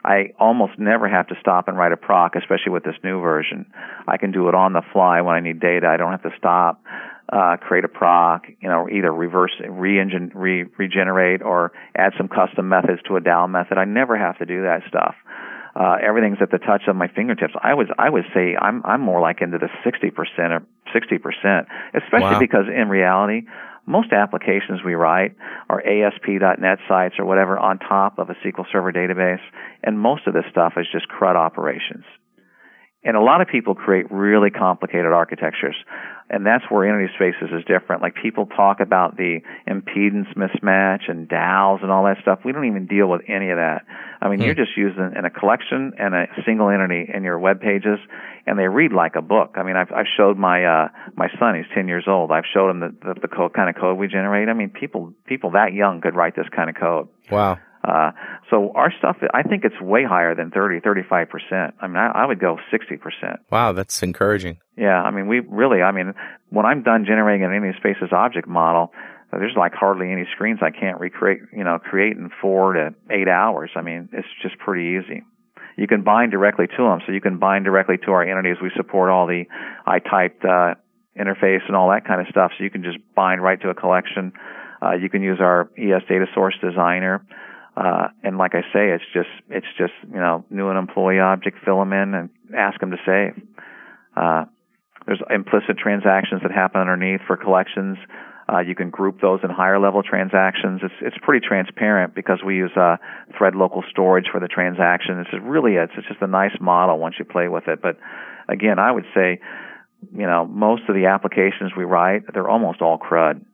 I almost never have to stop and write a proc, especially with this new version. I can do it on the fly when I need data. I don't have to stop, uh, create a proc, you know, either reverse, re-engine, re- regenerate or add some custom methods to a DAO method. I never have to do that stuff. Uh, everything's at the touch of my fingertips. I would, I would say I'm, I'm more like into the 60% or 60%, especially Wow. because in reality, most applications we write are ASP.NET sites or whatever on top of a SQL Server database, and most of this stuff is just CRUD operations. And a lot of people create really complicated architectures, and that's where EntitySpaces is different. Like people talk about the impedance mismatch and DAOs and all that stuff. We don't even deal with any of that. I mean, you're just using in a collection and a single entity in your web pages, and they read like a book. I mean, I've I've showed my uh my son. He's 10 years old. I've showed him the the, the code, kind of code we generate. I mean, people people that young could write this kind of code. Wow. Uh, so our stuff, I think it's way higher than 30, 35 percent. I mean, I, I would go 60 percent. Wow, that's encouraging. Yeah, I mean, we really, I mean, when I'm done generating an EntitySpaces object model, there's like hardly any screens I can't recreate, you know, create in four to eight hours. I mean, it's just pretty easy. You can bind directly to them, so you can bind directly to our entities. We support all the I-typed uh, interface and all that kind of stuff, so you can just bind right to a collection. Uh, you can use our ES Data Source Designer. Uh, and like I say, it's just, it's just, you know, new an employee object, fill them in and ask them to save. Uh, there's implicit transactions that happen underneath for collections. Uh, you can group those in higher level transactions. It's it's pretty transparent because we use uh, thread local storage for the transaction. It's really it's, it's just a nice model once you play with it. But again, I would say, you know, most of the applications we write, they're almost all CRUD.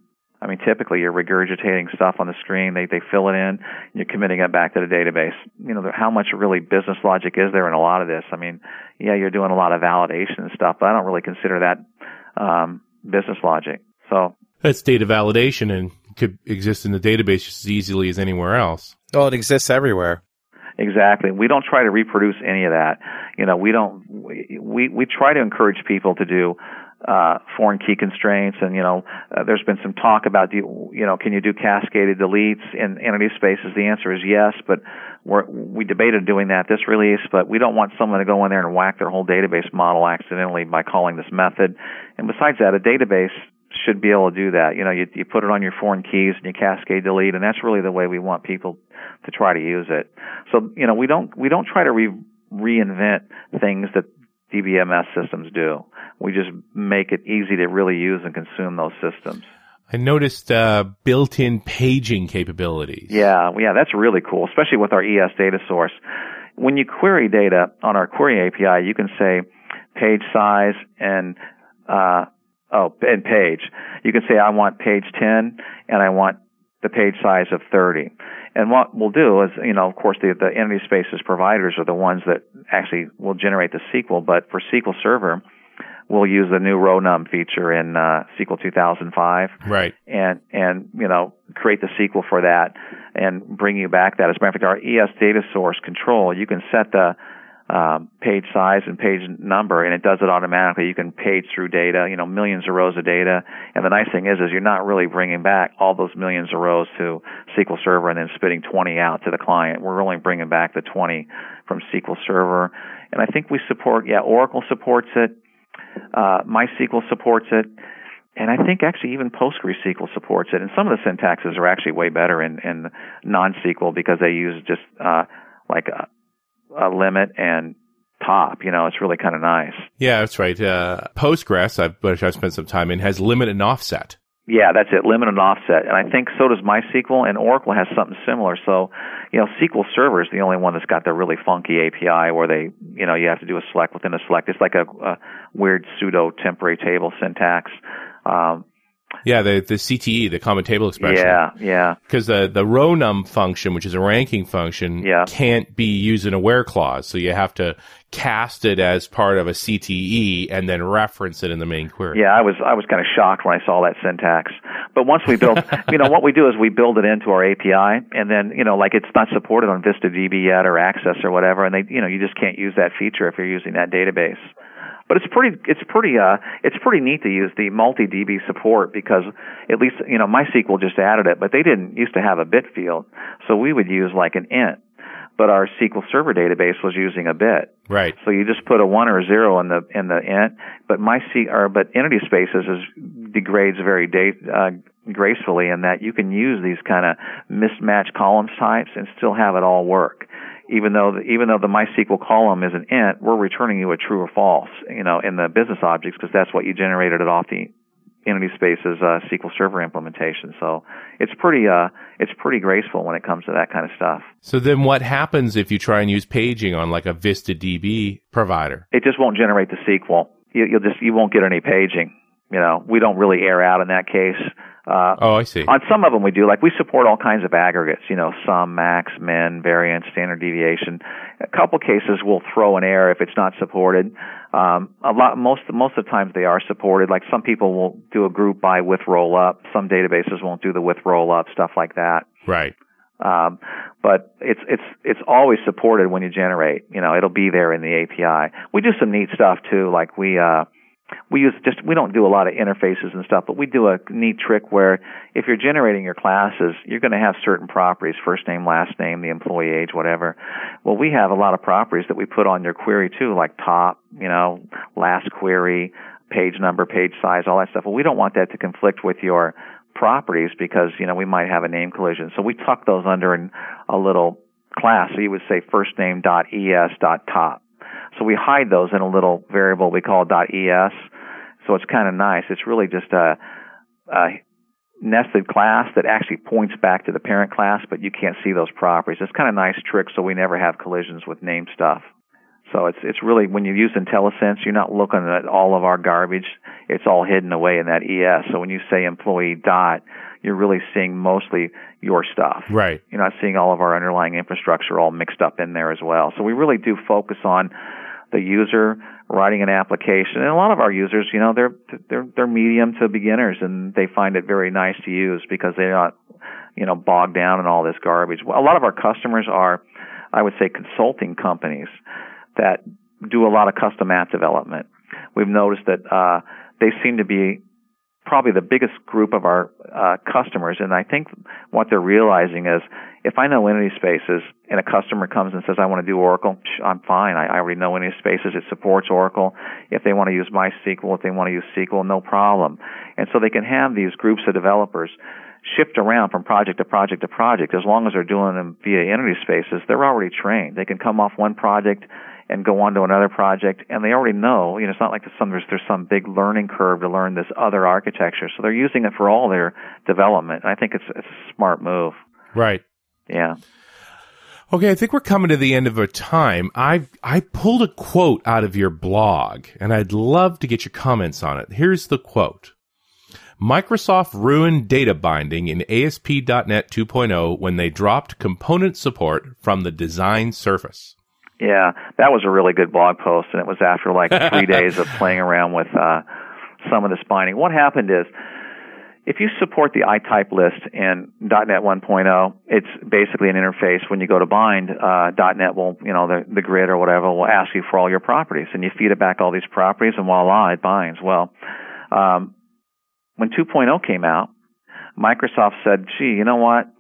I mean, typically you're regurgitating stuff on the screen. They they fill it in. You're committing it back to the database. You know, how much really business logic is there in a lot of this? I mean, yeah, you're doing a lot of validation and stuff, but I don't really consider that um, business logic. So That's data validation and could exist in the database just as easily as anywhere else. Well, it exists everywhere. Exactly. We don't try to reproduce any of that. You know, we don't. We we, we try to encourage people to do uh, foreign key constraints, and you know, uh, there's been some talk about do you, you know, can you do cascaded deletes in EntitySpaces? The answer is yes, but we're, we debated doing that this release, but we don't want someone to go in there and whack their whole database model accidentally by calling this method. And besides that, a database should be able to do that. You know, you, you put it on your foreign keys and you cascade delete, and that's really the way we want people to try to use it. So, you know, we don't we don't try to re- reinvent things that DBMS systems do. We just make it easy to really use and consume those systems. I noticed uh, built-in paging capabilities. Yeah, yeah, that's really cool, especially with our ES data source. When you query data on our query API, you can say page size and uh, oh, and page. You can say I want page 10 and I want the page size of 30. And what we'll do is, you know, of course, the, the EntitySpaces providers are the ones that actually will generate the SQL, but for SQL Server, we'll use the new row num feature in uh, SQL 2005. Right. And, and, you know, create the SQL for that and bring you back that. As a matter of fact, our ES data source control, you can set the, um, page size and page number, and it does it automatically. You can page through data, you know, millions of rows of data. And the nice thing is, is you're not really bringing back all those millions of rows to SQL Server and then spitting 20 out to the client. We're only bringing back the 20 from SQL Server. And I think we support, yeah, Oracle supports it. Uh, MySQL supports it. And I think actually even PostgreSQL supports it. And some of the syntaxes are actually way better in, in non-SQL because they use just, uh, like a, a limit and top. You know, it's really kind of nice. Yeah, that's right. Uh, Postgres, I've, which I've spent some time in, has limit and offset. Yeah, that's it, limit and offset. And I think so does MySQL, and Oracle has something similar. So, you know, SQL Server is the only one that's got the really funky API where they, you know, you have to do a select within a select. It's like a, a weird pseudo temporary table syntax. Um, Yeah, the the CTE, the common table expression. yeah, yeah. Because the the row num function, which is a ranking function, Yeah. can't be used in a where clause. So you have to cast it as part of a CTE and then reference it in the main query. Yeah, I was I was kind of shocked when I saw that syntax. But once we build, you know, what we do is we build it into our API, and then you know, like it's not supported on VistaDB yet or Access or whatever, and they, you know, you just can't use that feature if you're using that database. But it's pretty, it's pretty, uh, it's pretty neat to use the multi-DB support because at least, you know, MySQL just added it, but they didn't used to have a bit field, so we would use like an int. But our SQL Server database was using a bit. Right. So you just put a one or a zero in the in the int, but my C or but EntitySpaces is degrades very da- uh, gracefully in that you can use these kind of mismatched columns types and still have it all work. Even though the, even though the MySQL column is an int, we're returning you a true or false, you know, in the business objects because that's what you generated it off the EntitySpaces uh, SQL Server implementation. So it's pretty uh, it's pretty graceful when it comes to that kind of stuff. So then what happens if you try and use paging on like a VistaDB provider? it just won't generate the SQL. You, you'll just you won't get any paging. You know, we don't really air out in that case. Uh, Oh, I see. on some of them we do. Like we support all kinds of aggregates. You know, sum, max, min, variance, standard deviation. A couple cases we'll throw an error if it's not supported. Um, a lot, most most of the times they are supported. Like some people will do a group by with roll up. Some databases won't do the with roll up stuff like that. Right. Um, but it's it's it's always supported when you generate. You know, it'll be there in the API. We do some neat stuff too. Like we uh, we use just we don't do a lot of interfaces and stuff, but we do a neat trick where if you're generating your classes, you're going to have certain properties: first name, last name, the employee age, whatever. Well, we have a lot of properties that we put on your query too, like top, you know, last query, page number, page size, all that stuff. Well, we don't want that to conflict with your properties because you know we might have a name collision. So we tuck those under in a little class. So you would say first name dot es dot top. So we hide those in a little variable we call es. So it's kind of nice. It's really just a, a nested class that actually points back to the parent class, but you can't see those properties. It's kind of a nice trick so we never have collisions with name stuff. So it's it's really when you use IntelliSense, you're not looking at all of our garbage. It's all hidden away in that ES. So when you say employee dot, you're really seeing mostly your stuff. Right. You're not seeing all of our underlying infrastructure all mixed up in there as well. So we really do focus on the user writing an application. And a lot of our users, you know, they're they're they're medium to beginners and they find it very nice to use because they're not, you know, bogged down in all this garbage. A lot of our customers are I would say consulting companies that do a lot of custom app development. we've noticed that uh, they seem to be probably the biggest group of our uh, customers. And I think what they're realizing is if I know EntitySpaces and a customer comes and says, I want to do Oracle, I'm fine. I, I already know EntitySpaces. It supports Oracle. If they want to use MySQL, if they want to use SQL, no problem. And so they can have these groups of developers shift around from project to project to project. As long as they're doing them via EntitySpaces, they're already trained. They can come off one project and go on to another project and they already know you know it's not like there's some there's, there's some big learning curve to learn this other architecture so they're using it for all their development and i think it's it's a smart move Right. yeah Okay, I think we're coming to the end of our time. I I pulled a quote out of your blog, and I'd love to get your comments on it. Here's the quote. Microsoft ruined data binding in ASP.NET 2.0 when they dropped component support from the design surface. Yeah, that was a really good blog post, and it was after like three days of playing around with uh, some of this binding. What happened is, if you support the itype list in .NET 1.0, it's basically an interface. When you go to bind, uh, .NET will, you know, the, the grid or whatever will ask you for all your properties, and you feed it back all these properties, and voila, it binds. Well, um, when 2.0 came out, Microsoft said, "Gee, you know what?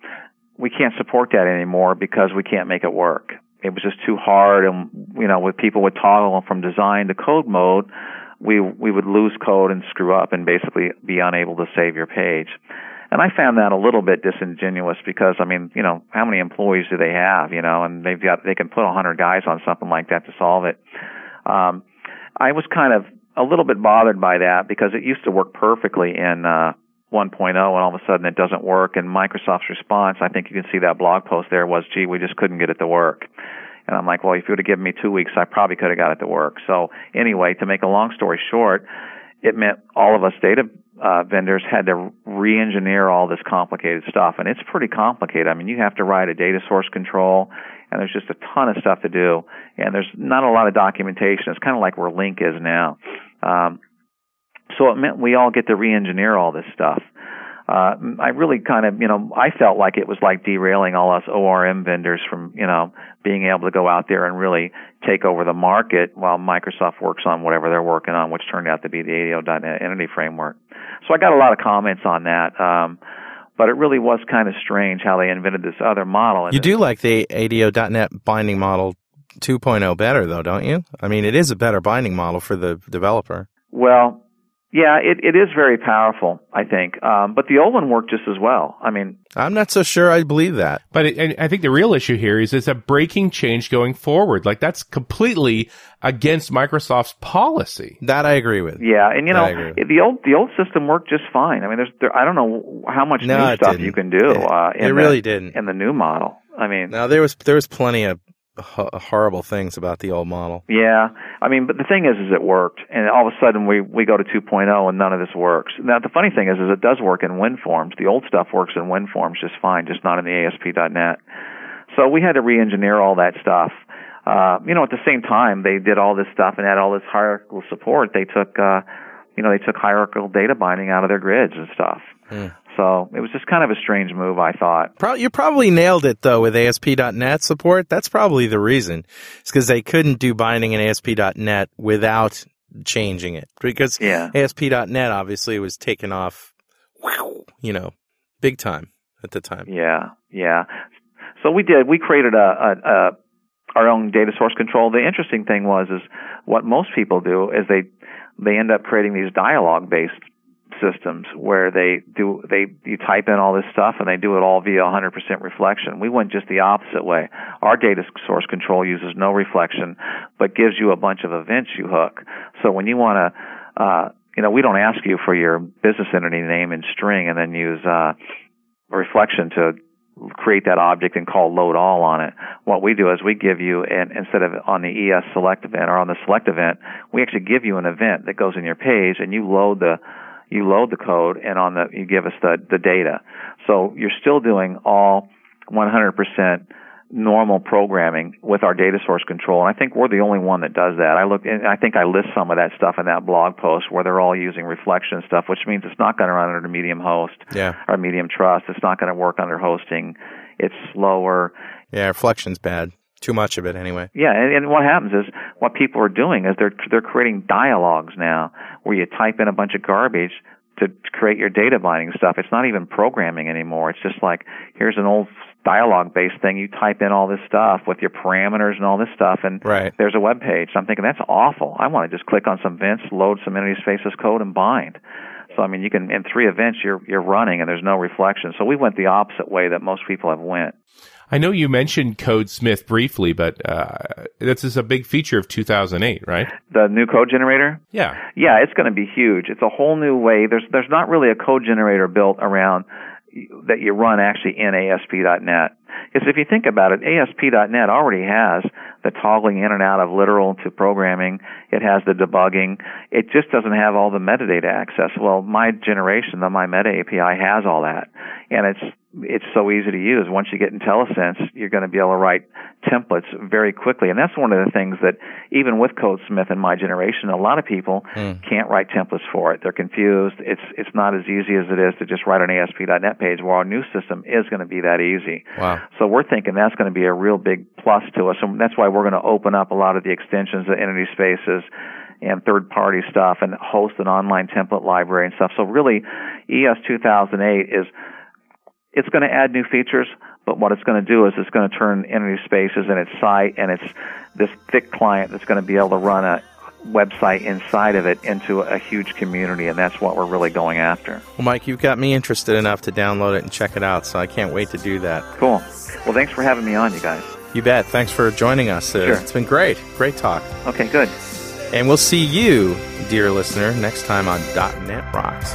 We can't support that anymore because we can't make it work." It was just too hard and you know with people would toggle from design to code mode we we would lose code and screw up and basically be unable to save your page. And i found that a little bit disingenuous because i mean you know how many employees do they have you know and they've got they can put a hundred guys on something like that to solve it. Um i was kind of a little bit bothered by that because it used to work perfectly in uh 1.0 and all of a sudden it doesn't work. And Microsoft's response I think you can see that blog post there was gee we just couldn't get it to work. And I'm like well if you would have given me 2 weeks I probably could have got it to work. So anyway to make a long story short it meant all of us data uh, vendors had to re-engineer all this complicated stuff. And it's pretty complicated. I mean you have to write a data source control and there's just a ton of stuff to do. And there's not a lot of documentation. It's kind of like where LINQ is now. Um, so it meant we all get to re-engineer all this stuff. Uh, I really kind of, you know, I felt like it was like derailing all us ORM vendors from, you know, being able to go out there and really take over the market while Microsoft works on whatever they're working on, which turned out to be the ADO.NET Entity Framework. So I got a lot of comments on that. Um, but it really was kind of strange how they invented this other model. You do like the ADO.NET binding model 2.0 better, though, don't you? I mean, it is a better binding model for the developer. Well, yeah, it, it is very powerful, I think. Um, but the old one worked just as well. I mean, I'm not so sure I believe that. But it, and I think the real issue here is it's a breaking change going forward. Like that's completely against Microsoft's policy. That I agree with. yeah, and you I know, the old the old system worked just fine. I mean, there's there, I don't know how much No, new stuff didn't. you can do. It- uh, in it the- really didn't. in the new model. I mean, Now there was there was plenty of ho- horrible things about the old model. Yeah, I mean, but the thing is, is it worked, and all of a sudden we we go to 2.0 and none of this works. Now the funny thing is, is it does work in WinForms. The old stuff works in WinForms just fine, just not in the ASP.NET. So we had to re-engineer all that stuff. Uh, you know, at the same time they did all this stuff and had all this hierarchical support. They took, uh, you know, they took hierarchical data binding out of their grids and stuff. So it was just kind of a strange move, I thought. Pro- you probably nailed it though with ASP.NET support. That's probably the reason. It's because they couldn't do binding in ASP.NET without changing it. Because Yeah. ASP.NET obviously was taken off, you know, big time at the time. Yeah, yeah. So we did. We created a, a, a our own data source control. The interesting thing was is what most people do is they they end up creating these dialogue based systems where they do they you type in all this stuff and they do it all via 100% reflection. We went just the opposite way. Our data source control uses no reflection but gives you a bunch of events you hook. So when you want to uh you know, we don't ask you for your business entity name and string and then use uh reflection to create that object and call load all on it. What we do is we give you an instead of on the ES select event or on the select event, we actually give you an event that goes in your page and you load the you load the code and on the you give us the the data. So you're still doing all 100% normal programming with our data source control. And I think we're the only one that does that. I look and I think I list some of that stuff in that blog post where they're all using reflection stuff, which means it's not going to run under medium host Yeah. or medium trust. It's not going to work under hosting. It's slower. Yeah, reflection's bad. Too much of it, anyway. Yeah, and, and what happens is what people are doing is they're they're creating dialogues now where you type in a bunch of garbage to create your data binding stuff. It's not even programming anymore. It's just like here's an old dialogue based thing. You type in all this stuff with your parameters and all this stuff, and Right. there's a web page. So I'm thinking that's awful. I want to just click on some events, load some EntitySpaces code, and bind. So I mean, you can in three events you're you're running, and there's no reflection. So we went the opposite way that most people have went. I know you mentioned CodeSmith briefly, but uh, this is a big feature of 2008, right? The new code generator. Yeah. Yeah, it's going to be huge. It's a whole new way. There's there's not really a code generator built around that you run actually in ASP.NET. Because if you think about it, ASP.NET already has the toggling in and out of literal to programming. It has the debugging. It just doesn't have all the metadata access. Well, MyGeneration, the MyMeta API has all that, and it's it's so easy to use. Once you get IntelliSense, you're going to be able to write templates very quickly, and that's one of the things that even with CodeSmith in MyGeneration, a lot of people hmm. can't write templates for it. They're confused. It's it's not as easy as it is to just write an ASP.NET page. Well, our new system is going to be that easy. Wow. So we're thinking that's going to be a real big plus to us, and that's why we're going to open up a lot of the extensions, the EntitySpaces, and third-party stuff, and host an online template library and stuff. So really, ES 2008 is it's going to add new features, but what it's going to do is it's going to turn EntitySpaces and its site and it's this thick client that's going to be able to run a website inside of it into a huge community, and that's what we're really going after. Well, Mike, you've got me interested enough to download it and check it out, so I can't wait to do that. Cool. Well, thanks for having me on, you guys. You bet. Thanks for joining us. Uh, Sure. It's been great. Great talk. Okay, good. And we'll see you, dear listener, next time on .NET Rocks.